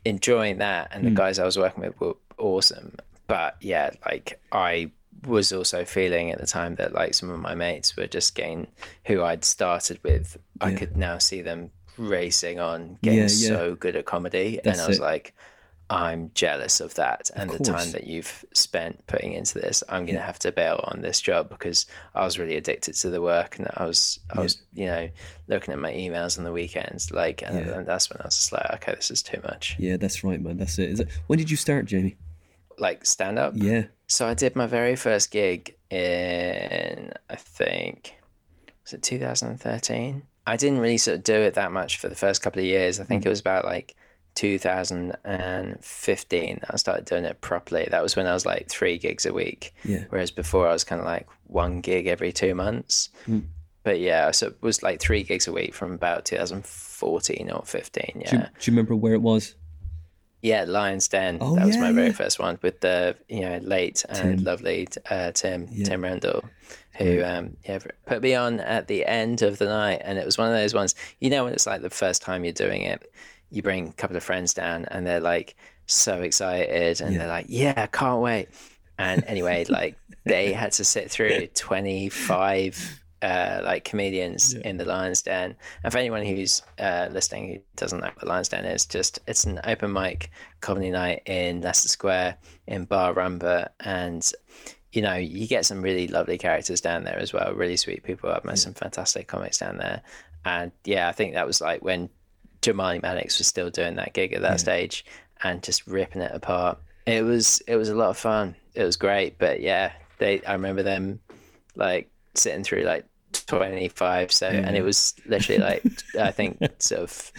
enjoying that. And the hmm. guys I was working with were awesome. But yeah, like I was also feeling at the time that like some of my mates were just getting who I'd started with. I could now see them racing on, getting Yeah, yeah. so good at comedy, That's and I was it. like. I'm jealous of that and the time that you've spent putting into this. I'm going to have to bail on this job because I was really addicted to the work and I was, I was, you know, looking at my emails on the weekends, like, and, Yeah. and that's when I was just like, okay, this is too much. Yeah, that's right, man. That's it. Is it. When did you start, Jamie? Like stand up. Yeah. So I did my very first gig in, I think, was it 2013? I didn't really sort of do it that much for the first couple of years. I think mm. it was about like 2015 that I started doing it properly. That was when I was like three gigs a week. Yeah. Whereas before I was kind of like one gig every two months. Mm. But yeah, so it was like three gigs a week from about 2014 or 15. Do, you, Yeah. do you remember where it was? Yeah, Lions Den. Oh, that was yeah, my very yeah. first one with the you know late and Tim. lovely uh, Tim Yeah. Tim Randall, who um, yeah put me on at the end of the night, and it was one of those ones. You know when it's like the first time you're doing it, you bring a couple of friends down, and they're like so excited, and they're like, "Yeah, I can't wait." And anyway, like they had to sit through 25 uh, like comedians Yeah. in the Lions Den. And for anyone who's uh, listening who doesn't know what the Lions Den is, just it's an open mic comedy night in Leicester Square in Bar Rumba, and you know you get some really lovely characters down there as well. Really sweet people. I've met some fantastic comics down there, and yeah, I think that was like when Jamali Maddix was still doing that gig at that stage and just ripping it apart. It was it was a lot of fun. It was great, but yeah, they I remember them like sitting through like 25 so and it was literally like I think sort of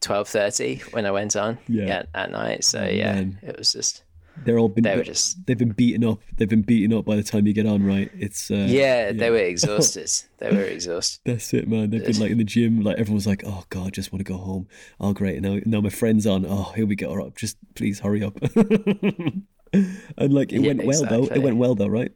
12:30 when I went on Yeah. yeah, at night so yeah man. it was just They're all been they were just they've been beaten up. They've been beaten up by the time you get on, right? It's uh, yeah, they were exhausted they were exhausted That's it, man. They've been like in the gym, like everyone's like, "Oh God, just want to go home." Oh, great! Now, now my friend's on. Oh, here we go. All right, just please hurry up. and like it Yeah, went well though. It went well though, right?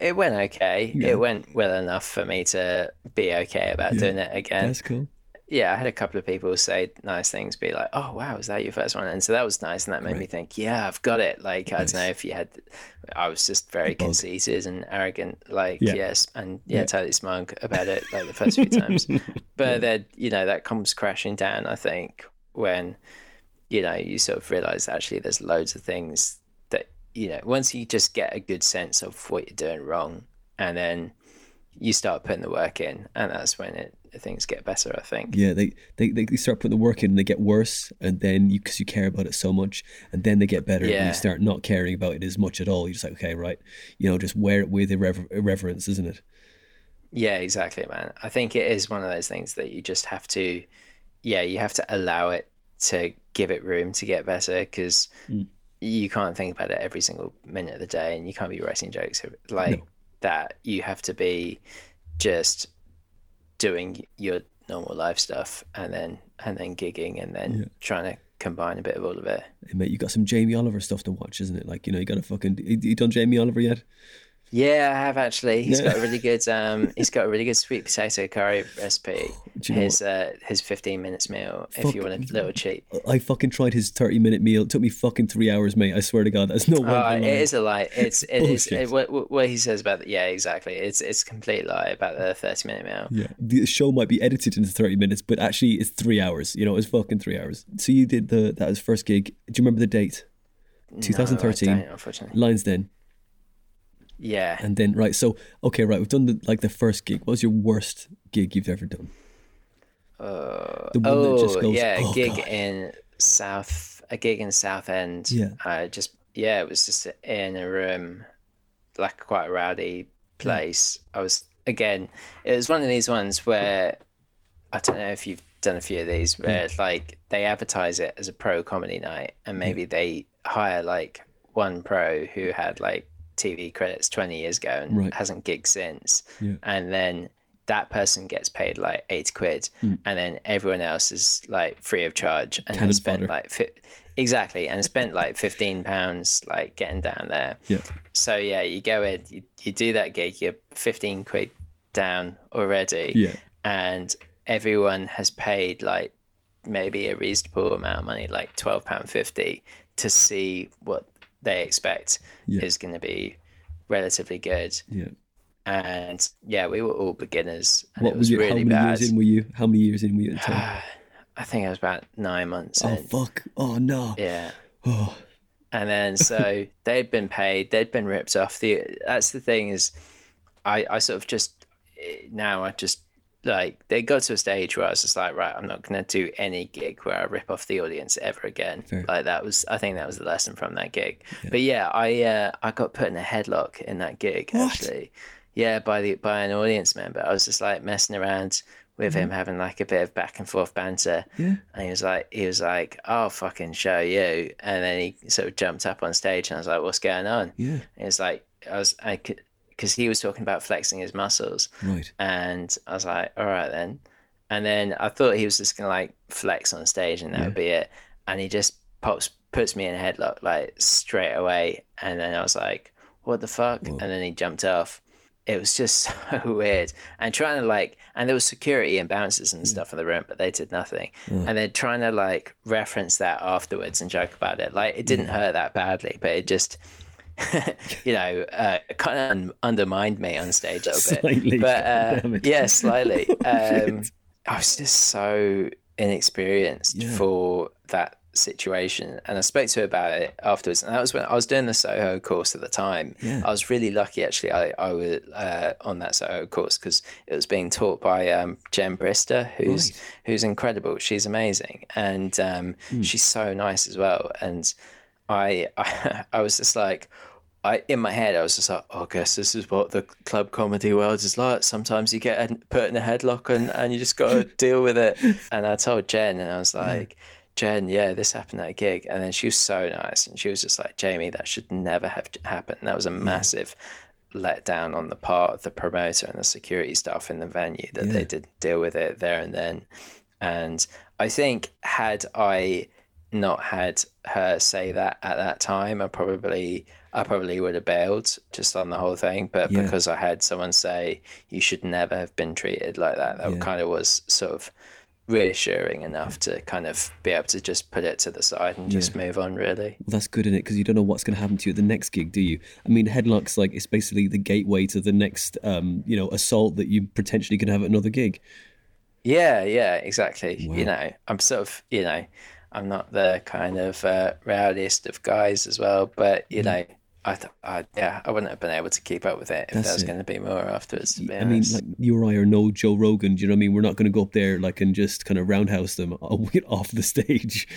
It went okay Yeah. it went well enough for me to be okay about Yeah. doing it again That's cool. yeah, I had a couple of people say nice things, be like, "Oh wow, is that your first one?" And so that was nice, and that made me think, "Yeah, I've got it." Like I don't know if you had, I was just very conceited and arrogant, like Yeah. yes, and yeah, Yeah. totally smug about it, like the first few times. But then you know that comes crashing down. I think when you know you sort of realize actually there's loads of things you know once you just get a good sense of what you're doing wrong, and then you start putting the work in, and that's when it things get better. I think. Yeah, they, they they start putting the work in and they get worse, and then you because you care about it so much, and then they get better, and you start not caring about it as much at all. You're just like, okay, right, you know, just wear it with irrever- irreverence, isn't it? Yeah, exactly, man. I think it is one of those things that you just have to, yeah, you have to allow it to give it room to get better because Mm. You can't think about it every single minute of the day and you can't be writing jokes like No. that. You have to be just doing your normal life stuff and then and then gigging and then Yeah. trying to combine a bit of all of it. Hey, mate, you got some Jamie Oliver stuff to watch, isn't it? Like, you know, you got to fucking. You, you done Jamie Oliver yet? Yeah, I have actually. He's Yeah. got a really good um he's got a really good sweet potato curry recipe. You know his uh his 15 minutes meal if you want a little cheat. I fucking tried his 30 minute meal. It took me fucking three hours, mate. I swear to God. That's no way. Oh, lie. is a lie. It's it is it, what, what- he says about the, yeah exactly. It's it's a complete lie about the 30 minute meal. Yeah, the show might be edited into 30 minutes, but actually it's three hours. You know, it's fucking three hours. So you did the, that was first gig. Do you remember the date? No, I 2013. don't, unfortunately. Lions Den. Yeah. And then, right, so, okay, right, we've done the, like the first gig. What was your worst gig you've ever done? Uh, The one that oh just goes, yeah, a "Oh, gig God." in South a gig in South End. Yeah. I just yeah, it was just in a room, like quite a rowdy place. I was again, it was one of these ones where I don't know if you've done a few of these where it's like they advertise it as a pro comedy night and maybe they hire like one pro who had like TV credits 20 years ago and Right. hasn't gigged since Yeah. and then that person gets paid like 80 quid hmm. and then everyone else is like free of charge and. Cannon spent fodder. like fi- exactly and spent like 15 pounds like getting down there Yeah. so yeah you go in you, you do that gig you're 15 quid down already Yeah. and everyone has paid like maybe a reasonable amount of money like 12 pound 50 to see what they expect Yeah. is going to be relatively good Yeah. and yeah we were all beginners What was was you, how many bad years in were you? How many years in were you at the time? i think i was about nine months oh, in fuck. Oh, no. yeah Oh, and then so they'd been paid they'd been ripped off the that's the thing is i i sort of just now i just like they got to a stage where i was just like right i'm not going to do any gig where i rip off the audience ever again Fair. like that was i think that was the lesson from that gig but yeah i uh i got put in a headlock in that gig What? actually yeah by the by an audience member i was just like messing around with him having like a bit of back and forth banter yeah. and he was like, he was like, "I'll fucking show you." And then he sort of jumped up on stage, and I was like, "What's going on?" Yeah. And he was like, "I was, I could, because he was talking about flexing his muscles, Right. and I was like, all right then." And then I thought he was just gonna like flex on stage, and that would be it. And he just pops puts me in a headlock like straight away, and then I was like, "What the fuck?" And then he jumped off. It was just so weird, and trying to like, and there was security and bouncers and stuff in the room, but they did nothing. And then trying to like reference that afterwards and joke about it, like it didn't hurt that badly, but it just. you know, uh, kind of undermined me on stage a little bit, but uh, yeah, slightly. Um, I was just so inexperienced Yeah. for that situation, and I spoke to her about it afterwards. And that was when I was doing the Soho course at the time. Yeah. I was really lucky, actually. I I was uh, on that Soho course because it was being taught by um, Jen Brister, who's Right. who's incredible. She's amazing, and um, Hmm. she's so nice as well. And I, I I was just like. I, in my head, I was just like, oh, I guess this is what the club comedy world is like. Sometimes you get put in a headlock and, and you just got to deal with it. And I told Jen, and I was like, Jen, yeah, this happened at a gig. And then she was so nice. And she was just like, Jamie, that should never have happened. That was a massive letdown on the part of the promoter and the security staff in the venue that they didn't deal with it there and then. And I think, had I not had her say that at that time, I probably I probably would have bailed just on the whole thing. But Yeah. because I had someone say you should never have been treated like that, that Yeah. kind of was sort of reassuring enough to kind of be able to just put it to the side and just move on. Really, Well, that's good in it because you don't know what's going to happen to you at the next gig, do you? I mean, headlocks like it's basically the gateway to the next, um, you know, assault that you potentially can have at another gig. yeah, yeah, exactly. You know, I'm sort of you know. I'm not the kind of uh, rowdiest of guys as well, but you know, I, th- I yeah, I wouldn't have been able to keep up with it if That's there was going to be more afterwards. To be I mean, like you or I are no Joe Rogan. Do you know what I mean? We're not going to go up there like and just kind of roundhouse them off the stage.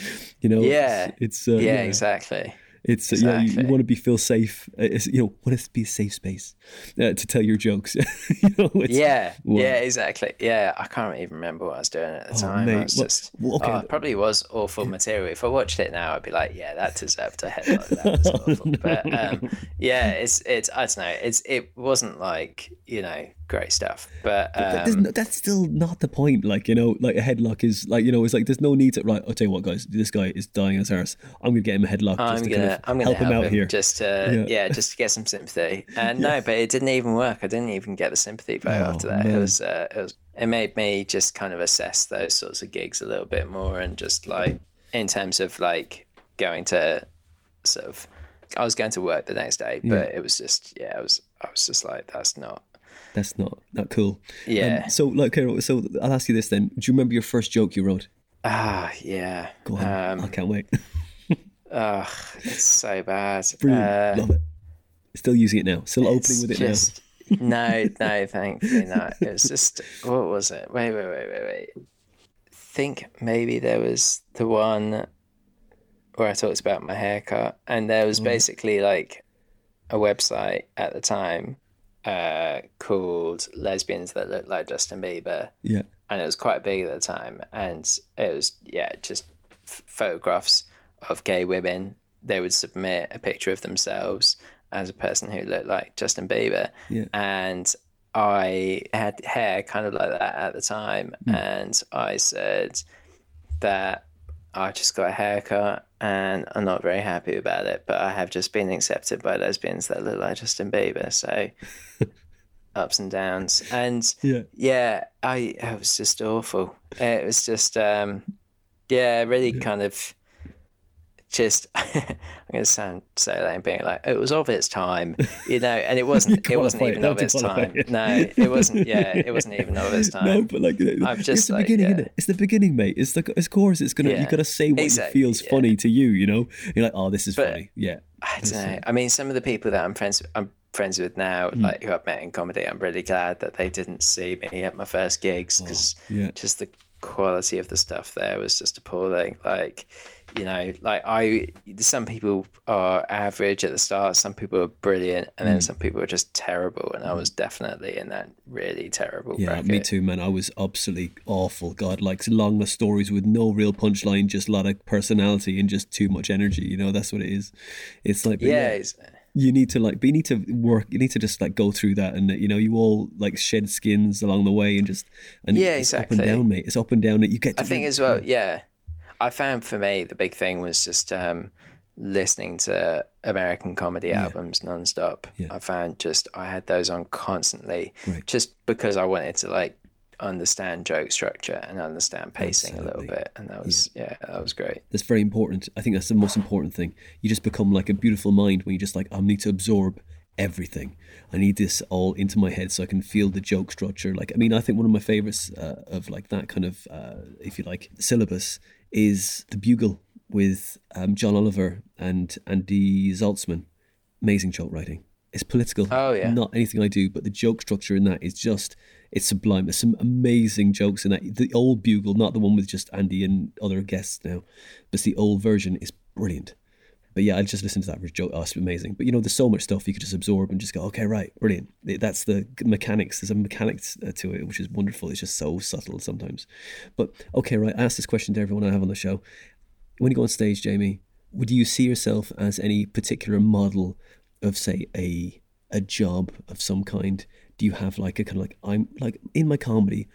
You know? Yeah. It's, it's uh, yeah, exactly. It's uh, yeah, you, you want to be feel safe. Uh, it's, you know, want to be a safe space uh, to tell your jokes. you know, Yeah, Wow. yeah, exactly. Yeah, I can't even remember what I was doing at the Oh, time. mate, I was what- just, well, okay. oh, it probably was awful material. If I watched it now, I'd be like, yeah, that deserved a headlock. That was awful. But um, yeah, it's it's I don't know. It's it wasn't like you know great stuff, but um, no, that's still not the point. Like you know, like a headlock is like you know, it's like there's no need to. Right, I'll tell you what, guys. This guy is dying as ours. I'm gonna get him a headlock I'm to gonna kind of I'm gonna help him out here. just to Yeah. yeah. just to get some sympathy. And no, but it didn't even work. I didn't even get the sympathy vote Oh, after that. man. It was uh, it was it made me just kind of assess those sorts of gigs a little bit more and just like in terms of like going to sort of I was going to work the next day, but it was just yeah, I was I was just like that's not That's not not cool. yeah Um, so like, okay, so I'll ask you this then. Do you remember your first joke you wrote? ah yeah Go on. I um can't wait. ugh, it's so bad Brilliant. Uh, Love it. Still using it now. Still opening with it now. no, no, thankfully not. It was just what was it? Wait, wait, wait, wait, wait. Think maybe there was the one where I talked about my haircut, and there was basically like a website at the time uh, called Lesbians That Look Like Justin Bieber, Yeah. and it was quite big at the time, and it was yeah, just f- photographs of gay women. They would submit a picture of themselves as a person who looked like Justin Bieber, Yeah. and I had hair kind of like that at the time, and I said that I just got a haircut and I'm not very happy about it, but I have just been accepted by lesbians that look like Justin Bieber, so ups and downs. And Yeah. yeah, I it was just awful. It was just um yeah, really kind of just I'm gonna sound so lame being like it was of its time, you know, and it wasn't it wasn't it, even of its time. it. No, it wasn't yeah, it wasn't even of its time. No, but like I'm it's just the like, beginning, yeah. innit? It's the beginning, mate. It's the of course it's gonna you gotta say what Exactly, feels yeah. funny to you, you know? You're like, oh, this is But- funny. Yeah. I don't know. I mean, some of the people that I'm friends I'm friends with now, Hmm. like who I've met in comedy, I'm really glad that they didn't see me at my first gigs because Oh, yeah. just the quality of the stuff there was just appalling. Like, you know, like I, some people are average at the start, some people are brilliant, and Hmm. then some people are just terrible. And I was definitely in that really terrible Yeah, bracket. me too, man. I was absolutely awful. God, like long stories with no real punchline, just a lot of personality and just too much energy. You know, that's what it is. It's like, but Yeah, it's, you need to like, but you need to work. You need to just like go through that, and you know, you all like shed skins along the way, and just and Yeah, it's up and down, mate. It's up and down. That you get. To I think as well, yeah. I found for me the big thing was just um, listening to American comedy Yeah. albums nonstop. Yeah. I found just I had those on constantly, Right. just because I wanted to like understand joke structure and understand pacing a little bit, and that was yeah, that was great. That's very important. I think that's the most important thing. You just become like a beautiful mind when you just like, I need to absorb everything. I need this all into my head so I can feel the joke structure. Like, I mean, I think one of my favorites uh, of like that kind of, uh, if you like, syllabus is The Bugle with um, John Oliver and Andy Zaltzman. Amazing joke writing. It's political. Oh, yeah. Not anything I do, but the joke structure in that is just, it's sublime. There's some amazing jokes in that. The old Bugle, not the one with just Andy and other guests now, but the old version is brilliant. But yeah, I just listened to that joke. Oh, it's amazing. But you know, there's so much stuff you could just absorb and just go, okay, right, brilliant. That's the mechanics. There's a mechanics uh, to it, which is wonderful. It's just so subtle sometimes. But okay, right. I ask this question to everyone I have on the show. When you go on stage, Jamie, would you see yourself as any particular model of, say, a a job of some kind? Do you have like a kind of like I'm like in my comedy,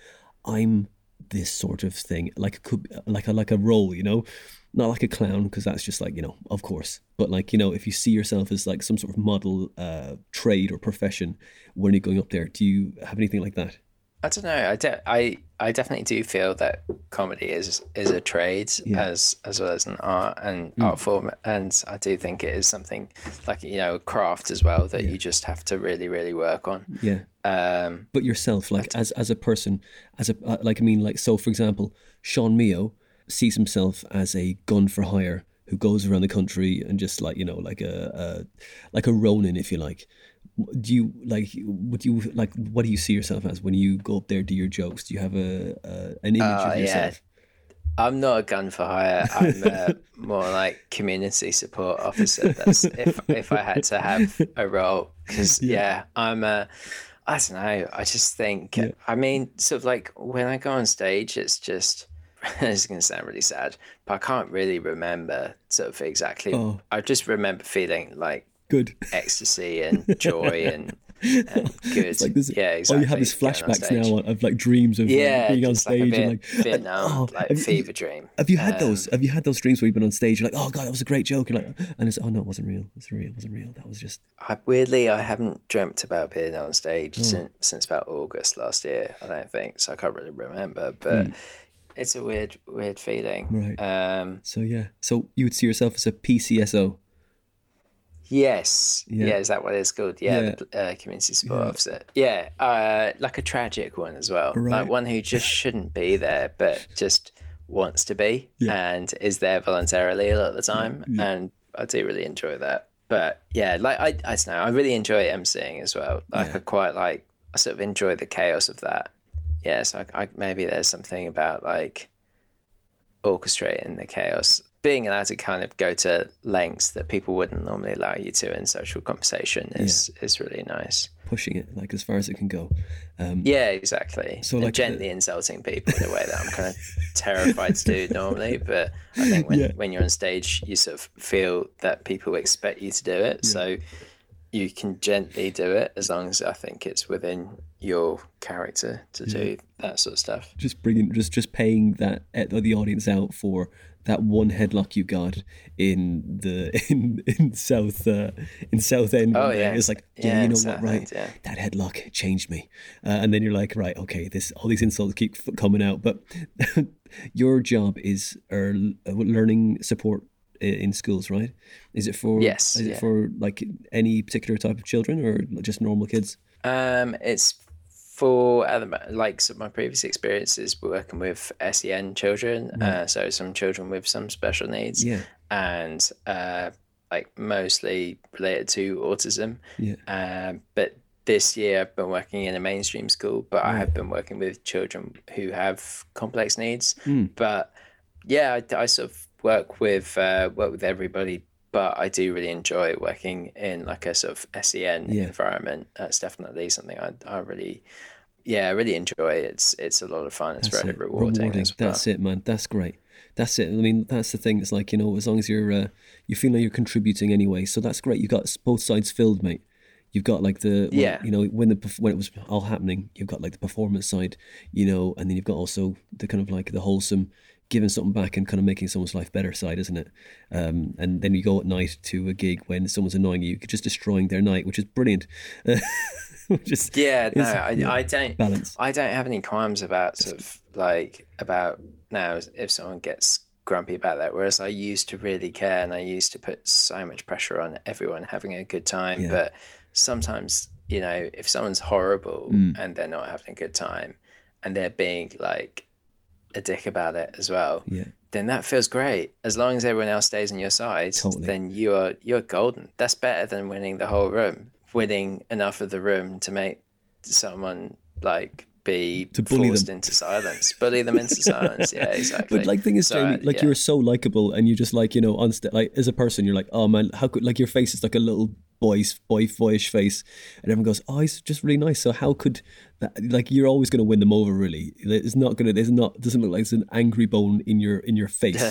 I'm this sort of thing, like could like a like a role, you know, not like a clown because that's just like you know, of course, but like you know, if you see yourself as like some sort of model uh, trade or profession when you're going up there, do you have anything like that? I don't know. I, de- I I definitely do feel that comedy is is a trade Yeah. as as well as an art and art form, and I do think it is something like you know craft as well that you just have to really really work on. Yeah, Um, but yourself, like as as a person, as a uh, like I mean, like so. For example, Sean Mio sees himself as a gun for hire who goes around the country and just like you know, like a, a like a Ronin, if you like. Do you like? Would you like? What do you see yourself as when you go up there do your jokes? Do you have a, a an image Oh, of yeah. yourself? I'm not a gun for hire. I'm uh, more like community support officer. That's if if I had to have a role, because yeah. I'm a. I don't know. I just think. I mean, sort of like when I go on stage, it's just. this is going to sound really sad, but I can't really remember sort of exactly. Oh. I just remember feeling like Good. ecstasy and joy and, and good. Like this. yeah, Oh, exactly. you have these flashbacks now of like dreams of like, being on just like stage bit, and like Vietnam, oh, like have fever dream. Have you had Um, those? Have you had those dreams where you've been on stage? You're like, oh god, that was a great joke. You're like, and it's oh no, it wasn't real. It's real. It wasn't real. That was just I, weirdly, I haven't dreamt about being on stage since since about August last year. I don't think so. I can't really remember, but it's a weird, weird feeling. Right. Um. so. Yeah. So you would see yourself as a PCSO. Yes. Yeah. Yeah. Is that what it's called? Yeah. Yeah. The uh, community support officer. Yeah. Uh, like a tragic one as well. Right. Like one who just shouldn't be there, but just wants to be Yeah. and is there voluntarily a lot of the time. And I do really enjoy that. But yeah, like I, I don't know, I really enjoy emceeing as well. Like I quite like, I sort of enjoy the chaos of that. Yeah, so I, I, maybe there's something about like orchestrating the chaos, being allowed to kind of go to lengths that people wouldn't normally allow you to in social conversation is is really nice. pushing it like as far as it can go. Um, Yeah, exactly. So, like, gently insulting people in a way that I'm kind of terrified to do normally. But I think when, Yeah. when you're on stage, you sort of feel that people expect you to do it. So you can gently do it as long as I think it's within your character to do that sort of stuff. just bringing, just just paying that the audience out for that one headlock you got in the in in South uh, in South End. Oh, yeah. it's like yeah, Yeah, you know what, right? End, yeah. That headlock changed me, uh, and then you're like, right, okay, this all these insults keep f- coming out, but your job is er, uh, learning support in schools, right? Is it for Yes, Is it for like any particular type of children or just normal kids? Um, it's for other like so my previous experiences were working with SEN children, uh, so some children with some special needs, Yeah. and uh, like mostly related to autism. Yeah. Um, but this year I've been working in a mainstream school, but I have been working with children who have complex needs. Hmm. But yeah, I, I sort of work with uh, work with everybody. But I do really enjoy working in like a sort of SEN Yeah. environment. That's definitely something I, I really, yeah, I really enjoy. It's it's a lot of fun. It's That's very it. rewarding. as well. That's it, man. That's great. That's it. I mean, that's the thing. It's like you know, as long as you're uh, you feel like you're contributing anyway, so that's great. You've got both sides filled, mate. You've got like the when- Yeah. you know when the when it was all happening, you've got like the performance side, you know, and then you've got also the kind of like the wholesome, giving something back and kind of making someone's life better side, isn't it? Um, and then you go at night to a gig when someone's annoying you, just destroying their night, which is brilliant. just yeah, no, I, yeah, I don't balance. I don't have any qualms about sort of like about now if someone gets grumpy about that. Whereas I used to really care and I used to put so much pressure on everyone having a good time. Yeah. But sometimes, you know, if someone's horrible mm. and they're not having a good time and they're being like a dick about it as well. Yeah. Then that feels great. As long as everyone else stays on your side, totally. then you are you're golden. That's better than winning the whole room. Winning enough of the room to make someone like be to bully forced them. into silence, bully them into silence. Yeah, exactly. But like, thing is, so, Jamie, like yeah. you're so likable, and you just like you know, on st- like as a person, you're like, oh man, how could like your face is like a little boy's boy boyish face, and everyone goes, "Oh, he's just really nice." So how could that? Like you're always going to win them over. Really, it's not gonna. There's not doesn't look like there's an angry bone in your in your face.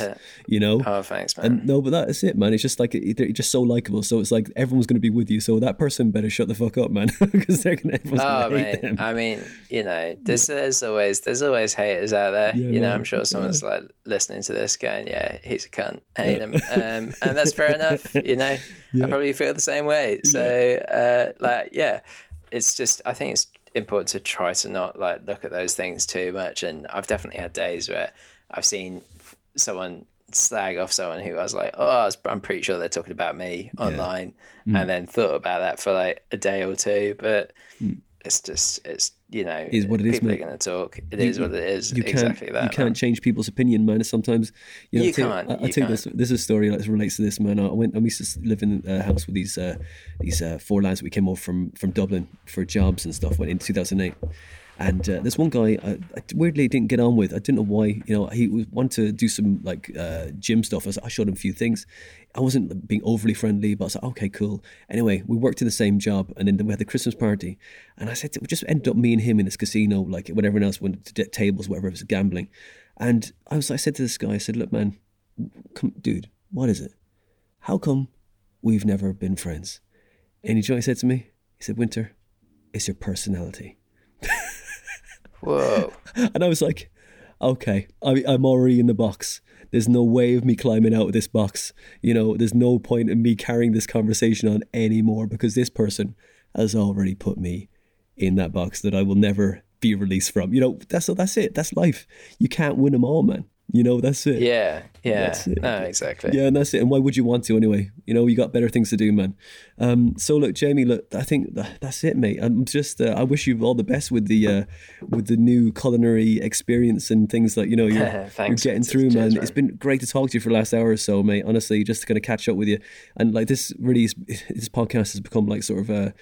you know. Oh, thanks, man. And no, but that's it, man. It's just like you're just so likable. So it's like everyone's going to be with you. So that person better shut the fuck up, man, because they're gonna. Everyone's oh, hate them. I mean, you know, there's there's always there's always haters out there. Yeah, you know, I'm sure someone's yeah. like listening to this going, "Yeah, he's a cunt. hate him," um, and that's fair enough. You know, I probably feel the same way. So uh, like yeah, it's just I think it's important to try to not like look at those things too much. And I've definitely had days where I've seen someone slag off someone who I was like, oh, I'm pretty sure they're talking about me online, yeah. mm. and then thought about that for like a day or two. But mm. It's just it's you know, is what it is. People mate. are going to talk. It you, is what it is. You exactly that. You can't man. change people's opinion, man. Sometimes you, know, you can't. I, I think this this is a story that relates to this, man. I went. I used to live in a house with these uh, these uh, four lads. We came over from from Dublin for jobs and stuff. Went in 2008 and uh, there's one guy I, I, weirdly didn't get on with. I didn't know why. You know, he wanted to do some like uh, gym stuff. I, I, showed him a few things. I wasn't being overly friendly, but I was like, okay, cool. Anyway, we worked in the same job, and then we had the Christmas party. And I said, we just ended up me and him in this casino, like when everyone else went to tables, whatever, it was gambling. And I was, I said to this guy, I said, look, man, come, dude, what is it? How come we've never been friends? And you know what he said to me? He said, Winter, it's your personality. Whoa. and I was like, okay, I, I'm already in the box. There's no way of me climbing out of this box. You know, there's no point in me carrying this conversation on anymore because this person has already put me in that box that I will never be released from. You know, that's that's it. That's life. You can't win them all, man. You know, that's it. Yeah, yeah. That's it. No, exactly. Yeah, and that's it. And why would you want to anyway? You know, you got better things to do, man. Um, so look, Jamie, look, I think that's it, mate. I'm just, uh, I wish you all the best with the, uh, with the new culinary experience and things that you know you're, you're getting through, man. man. It's been great to talk to you for the last hour or so, mate. Honestly, just to kind of catch up with you, and like this really, is, this podcast has become like sort of a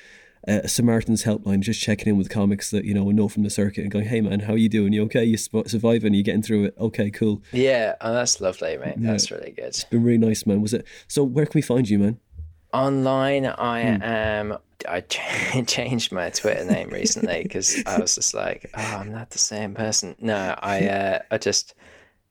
a Samaritan's helpline, just checking in with comics that you know know from the circuit and going, "Hey man, how are you doing? You okay? You surviving? You getting through it? Okay, cool." Yeah, oh, that's lovely, mate. Yeah. That's really good. It's been really nice, man. Was it? So where can we find you, man? Online, I hmm. am. I changed my Twitter name recently because I was just like, "Oh, I'm not the same person." No, I uh, I just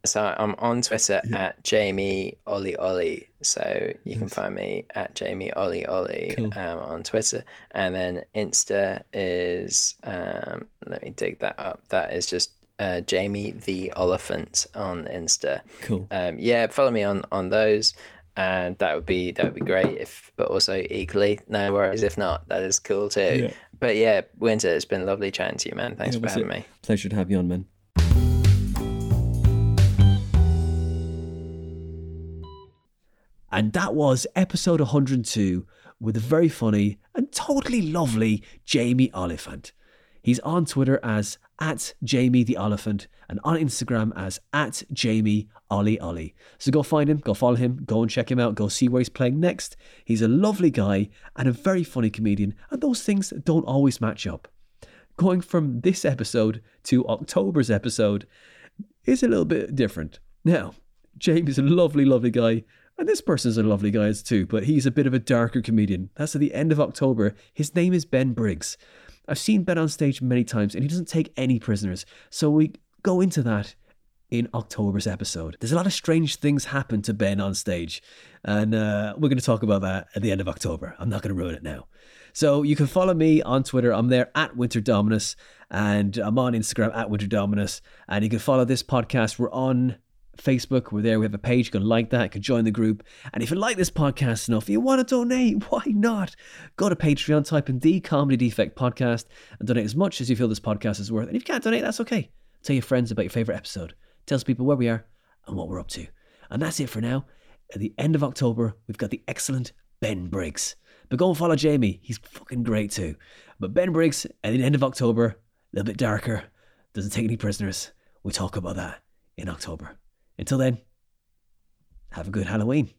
so I'm on Twitter yeah. at Jamie Ollie Ollie. So you can find me at Jamie Ollie Ollie cool. um, on Twitter, and then Insta is um, let me dig that up. That is just uh, Jamie the Oliphant on Insta. Cool. Um, yeah, follow me on on those, and that would be that would be great. If but also equally, no worries if not. That is cool too. Yeah. But yeah, Winter, it's been lovely chatting to you, man. Thanks yeah, for having me. Pleasure to have you on, man. And that was episode 102 with the very funny and totally lovely Jamie Oliphant. He's on Twitter as at Jamie the Oliphant and on Instagram as at Jamie Ollie Ollie. So go find him, go follow him, go and check him out, go see where he's playing next. He's a lovely guy and a very funny comedian, and those things don't always match up. Going from this episode to October's episode is a little bit different. Now, Jamie's a lovely, lovely guy and this person's a lovely guy too, but he's a bit of a darker comedian. That's at the end of October. His name is Ben Briggs. I've seen Ben on stage many times and he doesn't take any prisoners. So we go into that in October's episode. There's a lot of strange things happen to Ben on stage, and uh, we're going to talk about that at the end of October. I'm not going to ruin it now. So you can follow me on Twitter. I'm there at Winter Dominus, and I'm on Instagram at Winter Dominus. And you can follow this podcast. We're on Facebook. We're there. We have a page. You can like that. You can join the group. And if you like this podcast enough, you want to donate, why not? Go to Patreon, type in the Comedy Defect Podcast, and donate as much as you feel this podcast is worth. And if you can't donate, that's okay. Tell your friends about your favorite episode. Tell people where we are and what we're up to. And that's it for now. At the end of October, we've got the excellent Ben Briggs. But go and follow Jamie. He's fucking great too. But Ben Briggs at the end of October, a little bit darker, doesn't take any prisoners. We'll talk about that in October. Until then, have a good Halloween.